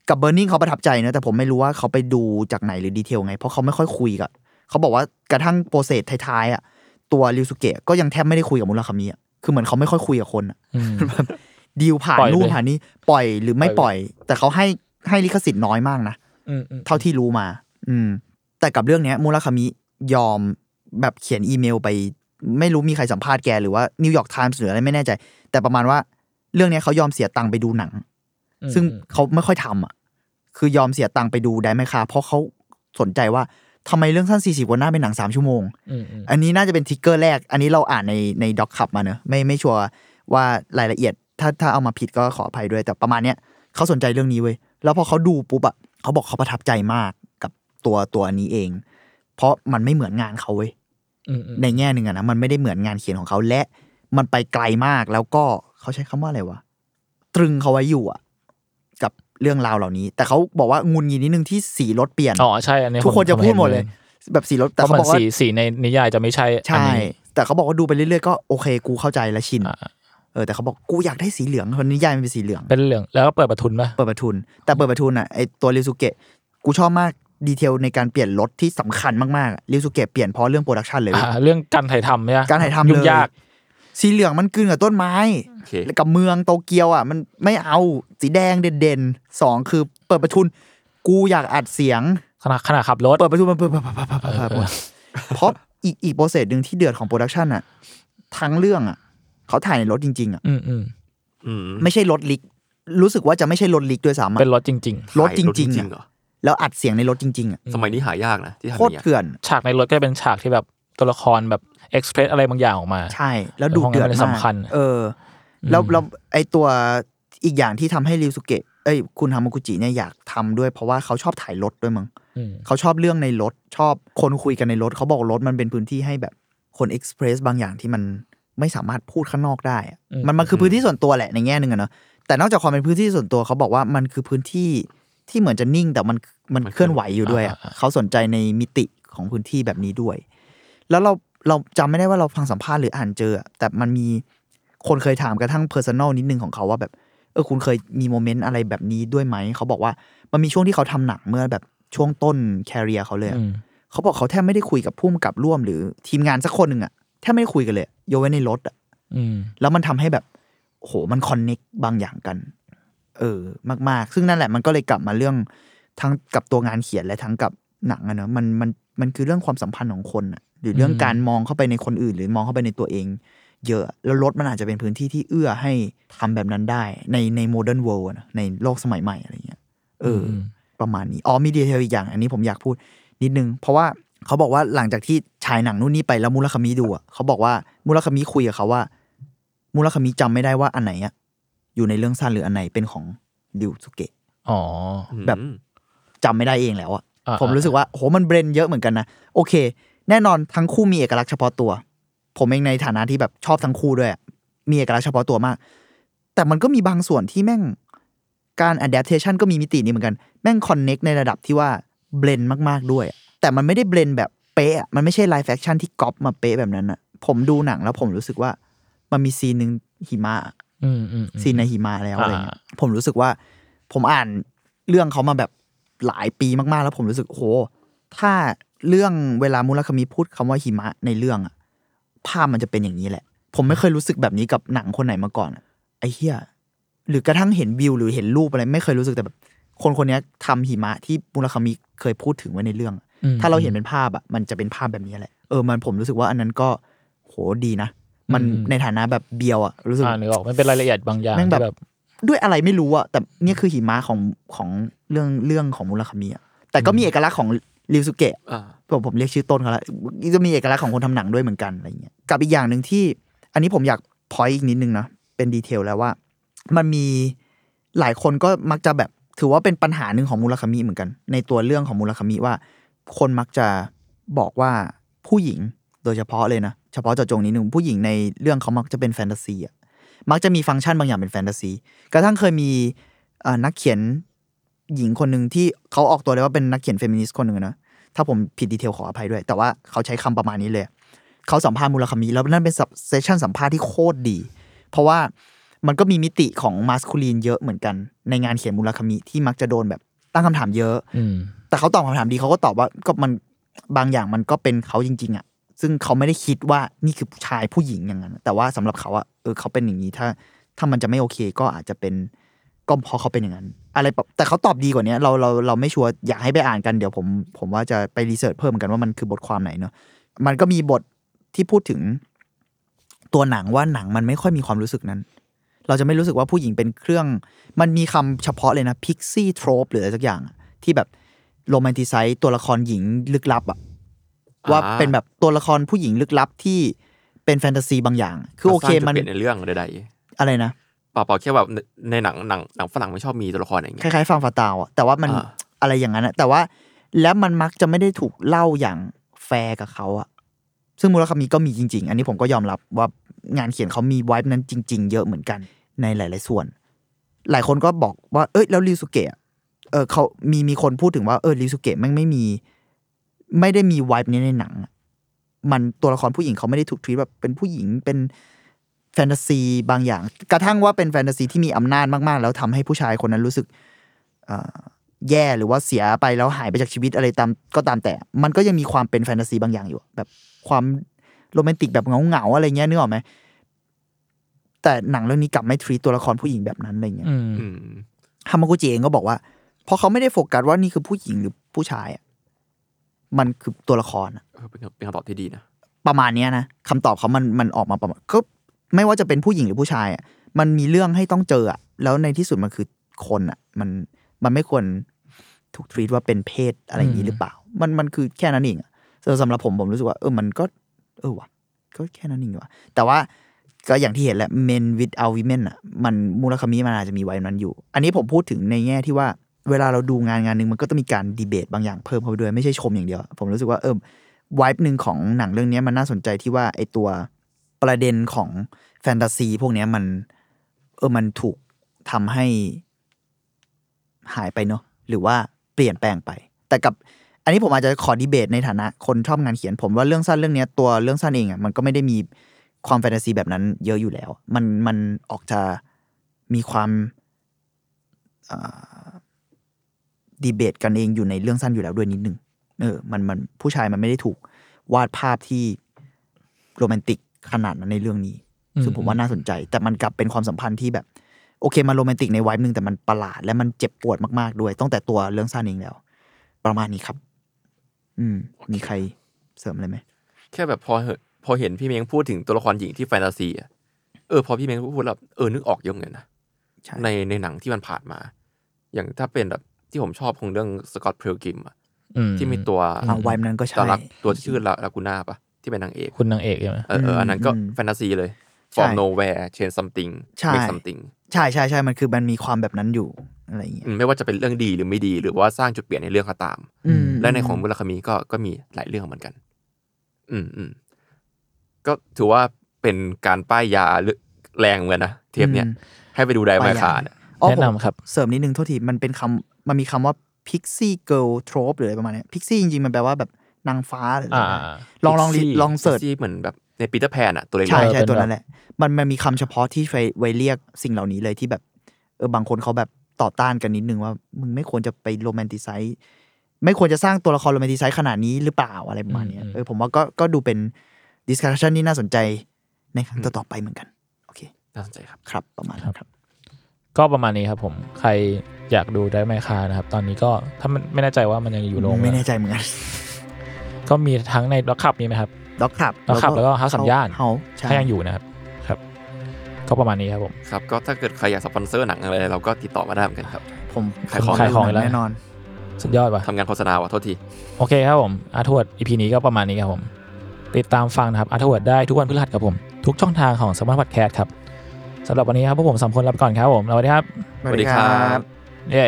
C: กับ Burning เขาประทับใจนะแต่ผมไม่รู้ว่าเขาไปดูจากไหนหรือ detail ไง เพราะเขาไม่ค่อยคุยกับเขาบอกว่ากระทั่ง process ท้ายๆอะตัวริวสุเกะก็ยังแทบไม่ได้คุยกับมูราคามิอะคือเหมือนเขาไม่ค่อยคุยกับคนอะ
A: อืม
C: แบบดีลผ่าน
A: ปล่อย
C: นู่น
A: เลย
C: ผ่านนี่ปล่อยหรือไม่
A: ปล่
C: ล่
A: อ
C: ยแต่เขาให้ให้ลิขสิทธิ์น้อยมากนะ
A: อืมอืม
C: เท่าที่รู้มา อืม แต่กับเรื่องเนี้ยมูราคามิยอมแบบเขียนอีเมลไป ไม่รู้มีใครสัมภาษณ์แกหรือว่า New York Times หรืออะไรไม่แน่ใจ แต่ประมาณว่าเรื่องเนี้ยเขายอมเสียตังค์ไปดูหนัง
A: อืม
C: ซึ่งเขาไม่ค่อยทำอะ คือยอมเสียตังค์ไปดูได้ไหมคะเพราะเขาสนใจว่าทำไมเรื่องสั้น40วันหน้าเป็นหนัง3ชั่วโมง
A: อืมอืม
C: อันนี้น่าจะเป็นทริกเกอร์แรก อันนี้เราอ่านในในด็อกขับมาเนอะไม่ไม่ชัวร์ว่ารายละเอียด ถ้าถ้าเอามาผิดก็ขออภัยด้วย แต่ประมาณเนี้ยเขาสนใจเรื่องนี้เว้ย แล้วพอเขาดูปุ๊บอะเขาบอกเขาประทับใจมากกับตัวตัวอันนี้เอง เพราะมันไม่เหมือนงานเขาเว้ย
A: อืมอืม
C: ในแง่หนึ่งอะนะมันไม่ได้เหมือนงานเขียนของเขาและ มันไปไกลมากแล้วก็เขาใช้คำว่าอะไรวะตรึงเขาไว้อยู่อะกับ เรื่องราวเหล่านี้ แต่เขาบอกว่าหงุดหงิดนิดนึงที่สีรถเปลี่ยน
A: อ๋อใช่อันนี้
C: ทุกคน
A: ผม
C: จะพูดหมด
A: ผม
C: เลยเห็
A: น
C: แบบสีรถ
A: แต่
C: แต่
A: เขา
C: เขา
A: บบอ
C: อกกว่า
A: สีสีในนิยายจะไม่ใช่อันนี้
C: ใช่แต่เขาบอกว่าดูไปเรื่อยๆก็โอเคกูเข้าใจและชิน
A: อ่า
C: เออแต่เขาบอกกูอยากได้สีเหลืองคนนิยายมันเป็นสีเหลือง
A: เป็นเหลืองแล้วก็เปิดประทุนป่ะ
C: เปิดประทุน แต่เปิดประทุนอะไอตัวริวสุเกะกูชอบมาก detail ในการเปลี่ยนรถที่สำคัญมากๆริวสุเกะเปลี่ยนเพราะเรื่อง production เลยเว้ย
A: อ่าเรื่องการถ่ายทำเนี่ย
C: การถ่ายทำเลย
A: ยุ่งยาก
C: สีเหลืองมันกลืนกับต้นไม้แล้วกับเมืองโตเกียวอะ มันไม่เอาสีแดงเด่นๆสองคือเปิดประทุน กูอยากอัดเสียง
A: ขณะขณะขับรถ
C: เปิดประชุนมันเปิดเพราะอีกอีก process หนึ่งที่เดือดของ production อะทั้งเรื่องอะเขาถ่ายในรถจริง ๆ อะไม่ใช่รถ rig รู้สึกว่าจะไม่ใช่รถ rig ด้วยซ้ำ
A: เป็นรถจริง ๆ
C: รถจริงๆอะแล้วอัดเสียงในรถจริง ๆอะ
B: สมัยนี้หายากนะที่ทำ
C: โคตร
B: เถื่
C: อน
A: ฉากในรถก็เป็นฉากที่แบบตัวละครแบบ เอ็กซ์เพรสอะไรบางอย่างออกมา
C: ใช่ แล้วดู
A: เพราะงั้น
C: เดือด
A: มัน
C: มาก
A: สำคัญ
C: เออ แล้วแล้วไอตัวอีกอย่างที่ทำให้ริวสุเกะเอ้ยคุณฮามากุจิเนี่ยอยากทำด้วย เพราะว่าเขาชอบถ่ายรถด้วยมั้ง
A: อืม
C: เขาชอบเรื่องในรถชอบคนคุยกันในรถเขาบอกรถมันเป็นพื้นที่ให้แบบคนเอ็กซ์เพรสบางอย่างที่มันไม่สามารถพูดข้างนอกได้อะมันมันคือพื้นที่ส่วนตัวแหละในแง่หนึ่งอะเนาะแต่นอกจากความเป็นพื้นที่ส่วนตัวเขาบอกว่ามันคือพื้นที่ที่เหมือนจะนิ่งแต่มันมันเคลื่อนไหวอยู่ด้วยอะเขาสนใจในมิติของพื้นที่แบบนี้ด้วย แล้วเรา เราจำไม่ได้ว่าเราฟังสัมภาษณ์หรืออ่านเจออะแต่มันมีคนเคยถามกระทั่ง personal นิดนึงของเขาว่าแบบเออคุณเคยมี moment อะไรแบบนี้ด้วยไหม เขาบอกว่ามันมีช่วงที่เขาทำหนังเมื่อแบบช่วงต้น career เขาเลยอะ
A: อืม
C: เขาบอกเขาแทบไม่ได้คุยกับผู้กำกับร่วมหรือทีมงานสักคนหนึ่งอะแทบไม่ได้คุยกันเลยยกเว้นในรถอะ
A: อืม
C: แล้วมันทำให้แบบโหมัน connect บางอย่างกัน เออ มาก ๆ ซึ่งนั่นแหละมันก็เลยกลับมาเรื่องทั้งกับตัวงานเขียนและทั้งกับหนังอะเนอะมันมัน มันคือเรื่องความสัมพันธ์ของคนอะหรือเรื่อง
A: อืม
C: การมองเข้าไปในคนอื่น หรือมองเข้าไปในตัวเอง เยอะแล้วรถมันอาจจะเป็นพื้นที่ที่เอื้อให้ทำแบบนั้นได้ ในใน modern world ในโลกสมัยใหม่อะไรเงี้ยเอออื
A: ม
C: ประมาณนี้อ๋อมี detail อีกอย่าง อันนี้ผมอยากพูดนิดนึง เพราะว่าเขาบอกว่าหลังจากที่ฉายหนังนู่นนี่ไปแล้วมูราคามิดูอะเขาบอกว่ามูราคามิคุยกับเขาว่า มูราคามิจำไม่ได้ว่าอันไหนอะอยู่ในเรื่องสั้นหรืออันไหนเป็นของริวสุเกะ
A: อ๋อ
C: แบบจำไม่ได้เองแล้วอะ
A: อ่า
C: ผมรู้สึกว่าโหมัน blend เยอะเหมือนกันนะโอเค แน่นอนทั้งคู่มีเอกลักษณ์เฉพาะตัว ผมเองในฐานะที่แบบชอบทั้งคู่ด้วยอะมีเอกลักษณ์เฉพาะตัวมาก แต่มันก็มีบางส่วนที่แม่งการ adaptation ก็มีมิตินี้เหมือนกัน แม่ง connect ในระดับที่ว่า blend มาก ๆ ด้วยอะแต่มันไม่ได้ blend แบบเป๊ะอะมันไม่ใช่ live action ที่ก๊อปมาเป๊ะแบบนั้นอะผมดูหนังแล้วผมรู้สึกว่า มันมีซีนหนึ่งหิมะ
A: อืมอืมอืม
C: ซีนในหิมะแล้วอะไรเงี้ย
A: อ่า
C: ผมรู้สึกว่า ผมอ่านเรื่องเขามาแบบ หลายปีมากๆ แล้วผมรู้สึกโหถ้าเรื่องเวลามุราคามิพูดคำว่าหิมะในเรื่องอะภาพมันจะเป็นอย่างนี้แหละ ผมไม่เคยรู้สึกแบบนี้กับหนังคนไหนมาก่อนอะไอ้เหี้ยหรือกระทั่งเห็นวิวหรือเห็นรูปอะไร ไม่เคยรู้สึกแต่แบบคนคนนี้ทำหิมะที่มุราคามิเคยพูดถึงไว้ในเรื่องอะ
A: อืม
C: ถ้าเราเห็นเป็นภาพอะมันจะเป็นภาพแบบนี้แหละเออมันผมรู้สึกว่าอันนั้นก็โหดีนะ มัน
A: อืม
C: ในฐานะแบบเบียวอะรู้สึก
A: อ่านึกออกมันเป็นรายละเอียดบางอย่าง
C: แม่งแบบ
A: ที่แบบ
C: ด้วยอะไรไม่รู้อะแต่เนี่ยคือหิมะของของเรื่องเรื่องของมูราคามิอะแต่ก็มีเอกลักษณ์ของริวสุเกะ
B: อ่า
C: ผมผมเรียกชื่อต้นเขาละจะมีเอกลักษณ์ของคนทำหนังด้วยเหมือนกันอะไรเงี้ยกับอีกอย่างหนึ่งที่ อันนี้ผมอยากพอยอีกนิดนึงนะเป็นดีเทลแล้วว่า มันมีหลายคนก็มักจะแบบถือว่าเป็นปัญหาหนึ่งของมูราคามิเหมือนกัน ในตัวเรื่องของมูราคามิว่า คนมักจะบอกว่าผู้หญิงโดยเฉพาะเลยนะ เฉพาะเจาะจงนิดนึงผู้หญิงในเรื่องเขามักจะเป็นแฟนตาซีอะ มักจะมีฟังก์ชันบางอย่างเป็นแฟนตาซีกระทั่งเคยมีเอ่อนักเขียนหญิงคนหนึ่งที่เขาออกตัวเลยว่าเป็นนักเขียนเฟมินิสต์คนหนึ่งอะนะถ้าผมผิด detail ขออภัยด้วย แต่ว่าเขาใช้คำประมาณนี้เลย เขาสัมภาษณ์มูราคามิแล้วนั่นเป็น session สัมภาษณ์ที่โคตรดี เพราะว่ามันก็มีมิติของ masculine เยอะเหมือนกัน ในงานเขียนมูลคามิที่มักจะโดนแบบตั้งคำถามเยอะ
A: อืม
C: แต่เขาตอบคำถามดีเขาก็ตอบว่าก็มันบางอย่างมันก็เป็นเขาจริง ๆอะ ซึ่งเขาไม่ได้คิดว่านี่คือชายผู้หญิงอย่างนั้น แต่ว่าสำหรับเขาอะเออเขาเป็นอย่างนี้ถ้าถ้ามันจะไม่โอเคก็อาจจะเป็นก็เพราะเขาเป็นอย่างนั้น อะไรแต่เขาตอบดีกว่านี้เราเราเราไม่ชัวร์อยากให้ไปอ่านกันเดี๋ยวผมผมว่าจะไปรีเสิร์ชเพิ่มกันว่ามันคือบทความไหนเนาะมันก็มีบทที่พูดถึงตัวหนังว่าหนังมันไม่ค่อยมีความรู้สึกนั้น เราจะไม่รู้สึกว่าผู้หญิงเป็นเครื่อง มันมีคำเฉพาะเลยนะพิกซี่โทรปหรืออะไรสักอย่างที่แบบโรแมนติไซต์ตัวละครหญิงลึกลับอะ ว่าเป็นแบบตัวละครผู้หญิงลึกลับที่เป็นแฟนตาซีบางอย่าง คือโอเค
B: สร้างจุด
C: มัน
B: เปลี่ยนในเรื่องใด
C: อะไรนะ
B: ๆเปล่าๆแค่แบบในในหนังหนังหนังฝรั่งไม่ชอบมีตัวละครอย่าง
C: ค
B: เงี้ย
C: ล้ายๆฟังฟาตาวอะแต่ว่ามัน
B: อ่า
C: อะไรอย่างนั้นอะแต่ว่าแล้วมันมักจะไม่ได้ถูกเล่าอย่างแฟร์กับเขาอะซึ่งมูราคามิก็มีจริง ๆ อันนี้ผมก็ยอมรับว่างานเขียนเขามีไวท์นั้นจริง ๆ เยอะเหมือนกันในหลาย ๆ ส่วน หลายคนก็บอกว่าเอ้ยแล้วริวสุเกะอะเออเขามีมีคนพูดถึงว่าเออริวสุเกะแม่งไม่มี ไม่ได้มีไวท์นี้ในหนังอะมันตัวละครผู้หญิงเขาไม่ได้ถูก treat แบบเป็นผู้หญิงเป็นแฟนตาซีบางอย่าง กระทั่งว่าเป็นแฟนตาซีที่มีอำนาจมากๆ แล้วทำให้ผู้ชายคนนั้นรู้สึกเอ่อแย่หรือว่าเสียไปแล้วหายไปจากชีวิตอะไรตามก็ตามแต่ มันก็ยังมีความเป็นแฟนตาซีบางอย่างอยู่ แบบความโรแมนติกแบบเหงาๆอะไรเงี้ยนึกออกไหมแต่หนังเรื่องนี้กลับไม่ทรีตตัวละครผู้หญิงแบบนั้นอะไรเงี้ย
A: อืม
B: อืม
C: ฮามากุจิเองก็บอกว่าเพราะเขาไม่ได้โฟกัสว่านี่คือผู้หญิงหรือผู้ชายอะ มันคือตัวละครอะ
B: เออเป็นเป็นคำตอบที่ดีนะ
C: ประมาณเนี้ยนะคำตอบเขามันมันออกมาประมาณก็ไม่ว่าจะเป็นผู้หญิงหรือผู้ชายอะมันมีเรื่องให้ต้องเจออะแล้วในที่สุดมันคือคนอะมันมันไม่ควรถูกทรีตว่าเป็นเพศอะไรอย่างนี้หรือเปล่า มันมันคือแค่นั้นเองอะส่วนสำหรับผมผมรู้สึกว่าเออมันก็ เออว่ะก็แค่นั้นเองว่ะแต่ว่าก็อย่างที่เห็นแหละ men without women อะมันมูลคามิมันอาจจะมีไว้นั้นอยู่ อันนี้ผมพูดถึงในแง่ที่ว่า เวลาเราดูงานงานหนึ่งมันก็ต้องมีการดีเบตบางอย่างเพิ่มเข้าไปด้วยไม่ใช่ชมอย่างเดียว ผมรู้สึกว่าเออวายหนึ่งของหนังเรื่องนี้มันน่าสนใจที่ว่าไอตัวประเด็นของแฟนตาซีพวกนี้มัน เออมันถูกทำให้หายไปเนอะหรือว่าเปลี่ยนแปลงไป แต่กับ อันนี้ผมอาจจะขอดีเบตในฐานะ คนชอบงานเขียน ผมว่าเรื่องสั้นเรื่องนี้ตัวเรื่องสั้นเองอะมันก็ไม่ได้มีความแฟนตาซีแบบนั้น เยอะอยู่แล้ว มันมันออกจะมีความ ดีเบตกันเองอยู่ในเรื่องสั้นอยู่แล้วด้วยนิดนึงเออมันมันผู้ชายมันไม่ได้ถูกวาดภาพที่โรแมนติกขนาดนั้นในเรื่องนี้
A: อืม
C: ซึ่งผมว่าน่าสนใจ แต่มันกลับเป็นความสัมพันธ์ที่แบบ โอเคมันโรแมนติกในไวบ์หนึ่งแต่มันประหลาดและมันเจ็บปวดมากๆด้วยตั้งแต่ตัวเรื่องสั้นเองแล้ว ประมาณนี้ครับ อืม มีใครเสริมอะไรไหม
B: แค่แบบพอเหอะพอเห็นพี่เม้งพูดถึงตัวละครหญิงที่แฟนตาซีอะเออพอพี่เม้งพูดแล้วเออนึกออกเยอะเหมือนกันนะ
C: ใช่
B: ในในหนังที่มันผ่านมา อย่างถ้าเป็นแบบ ที่ผมชอบของเรื่องสกอตเพลกิมอะ
A: อื
B: ที่มีตัว
C: อ่าไวบ์นั้นก็
B: ตา
C: ใช่
B: ลักตัวที่ชื่อลาลากูน่าปะที่เป็นนางเอก
A: คุณนางเอกใช่ไหม
B: เออเอออันนั้นก็
C: อืม
B: แฟนตาซีเลย
C: ใช่
B: from nowhere change something
C: ใช่
B: make something
C: ใช่ใช่ใช่มันคือมันมีความแบบนั้นอยู่อะไรอย่างเงี้ย
B: อืมไม่ว่าจะเป็นเรื่องดีหรือไม่ดี หรือว่าสร้างจุดเปลี่ยนในเรื่องก็ตาม
C: อืม
B: และในของมุราคามิก็ก็มีหลายเรื่องเหมือนกัน อืมอืมก็ถือว่าเป็นการป้ายยาเรื่องแรงเหมือนกันนะเทปเนี้ย
C: อืม
B: ให้ไปดูไดมาคาเนี่ย
C: อ๋อ
A: แนะ
C: ผม
A: นำครับ
C: เสริมนิดนึงโทษทีมันเป็นคำ มันมีคำว่า pixie girl trope หรืออะไรประมาณเนี้ย pixie จริงๆ มันแปลว่าแบบนางฟ้าหรืออะไร
A: อ่า
C: นะลองลอง
A: Pixie
C: ลอง search
B: ที่เหมือนแบบในปีเตอร์แพนอะตัวเล็กๆ
C: ใช่
A: เออ
C: ใช่
A: เป็น
C: ตัวนั้น
A: แบบ
C: แหละ มันมันมีคำเฉพาะที่ไว้ไว้เรียกสิ่งเหล่านี้เลยที่แบบเออบางคนเขาแบบต่อต้านกันนิดนึงว่า มึงไม่ควรจะไป romanticize ไม่ควรจะสร้างตัวละคร romanticize ขนาดนี้หรือเปล่าอะไรประมาณเนี้ย
A: อืม
C: เออผมว่าก็ก็ดูเป็น discussion ที่น่าสนใจในครั้งต่อๆไปเหมือนกัน โอเค
B: น่าสนใจครับ
C: ครับ ประมาณนั้นครับ
A: ก็ประมาณนี้ครับผมใครอยากดูได้ไหมคานะครับ ตอนนี้ก็ถ้ามันไม่แน่ใจว่ามันยังอยู่โรง
C: ไม่
A: ไหม
C: แน่ใจเหมือนกัน
A: ก็มีทั้งในล็อกขับมีไหมครับ
C: ด็อกขับ
A: ด็อกขับแล้วก็ House สามย่าน
C: เฮาใช่
A: ถ้ายังอยู่นะครับครับ ก็ประมาณนี้ครับผม
B: ครับก็ถ้าเกิดใครอยากสปอนเซอร์หนังอะไรเราก็ติดต่อมาได้เหมือนกันครับ
C: ผม
B: ขายของ
C: ผม
A: ขายของ
C: ดูหนั
A: แล้ว
C: แน่นอน
A: สุดยอดว่ะ
B: ทำงานโฆษณาว่ะโทษที
A: โอเคครับผมอาร์ทวดอีพีนี้ก็ประมาณนี้ครับผม ติดตามฟังนะครับอาร์ทวดได้ทุกวันพฤหัสครับผม ทุกช่องทางของสมาร์ทพอดแคสต์ครับ สำหรับวันนี้ครับพวกผมสามคนลาไปก่อนครับผมสวัสดีครับ
B: สวัสดีครับ
A: เย้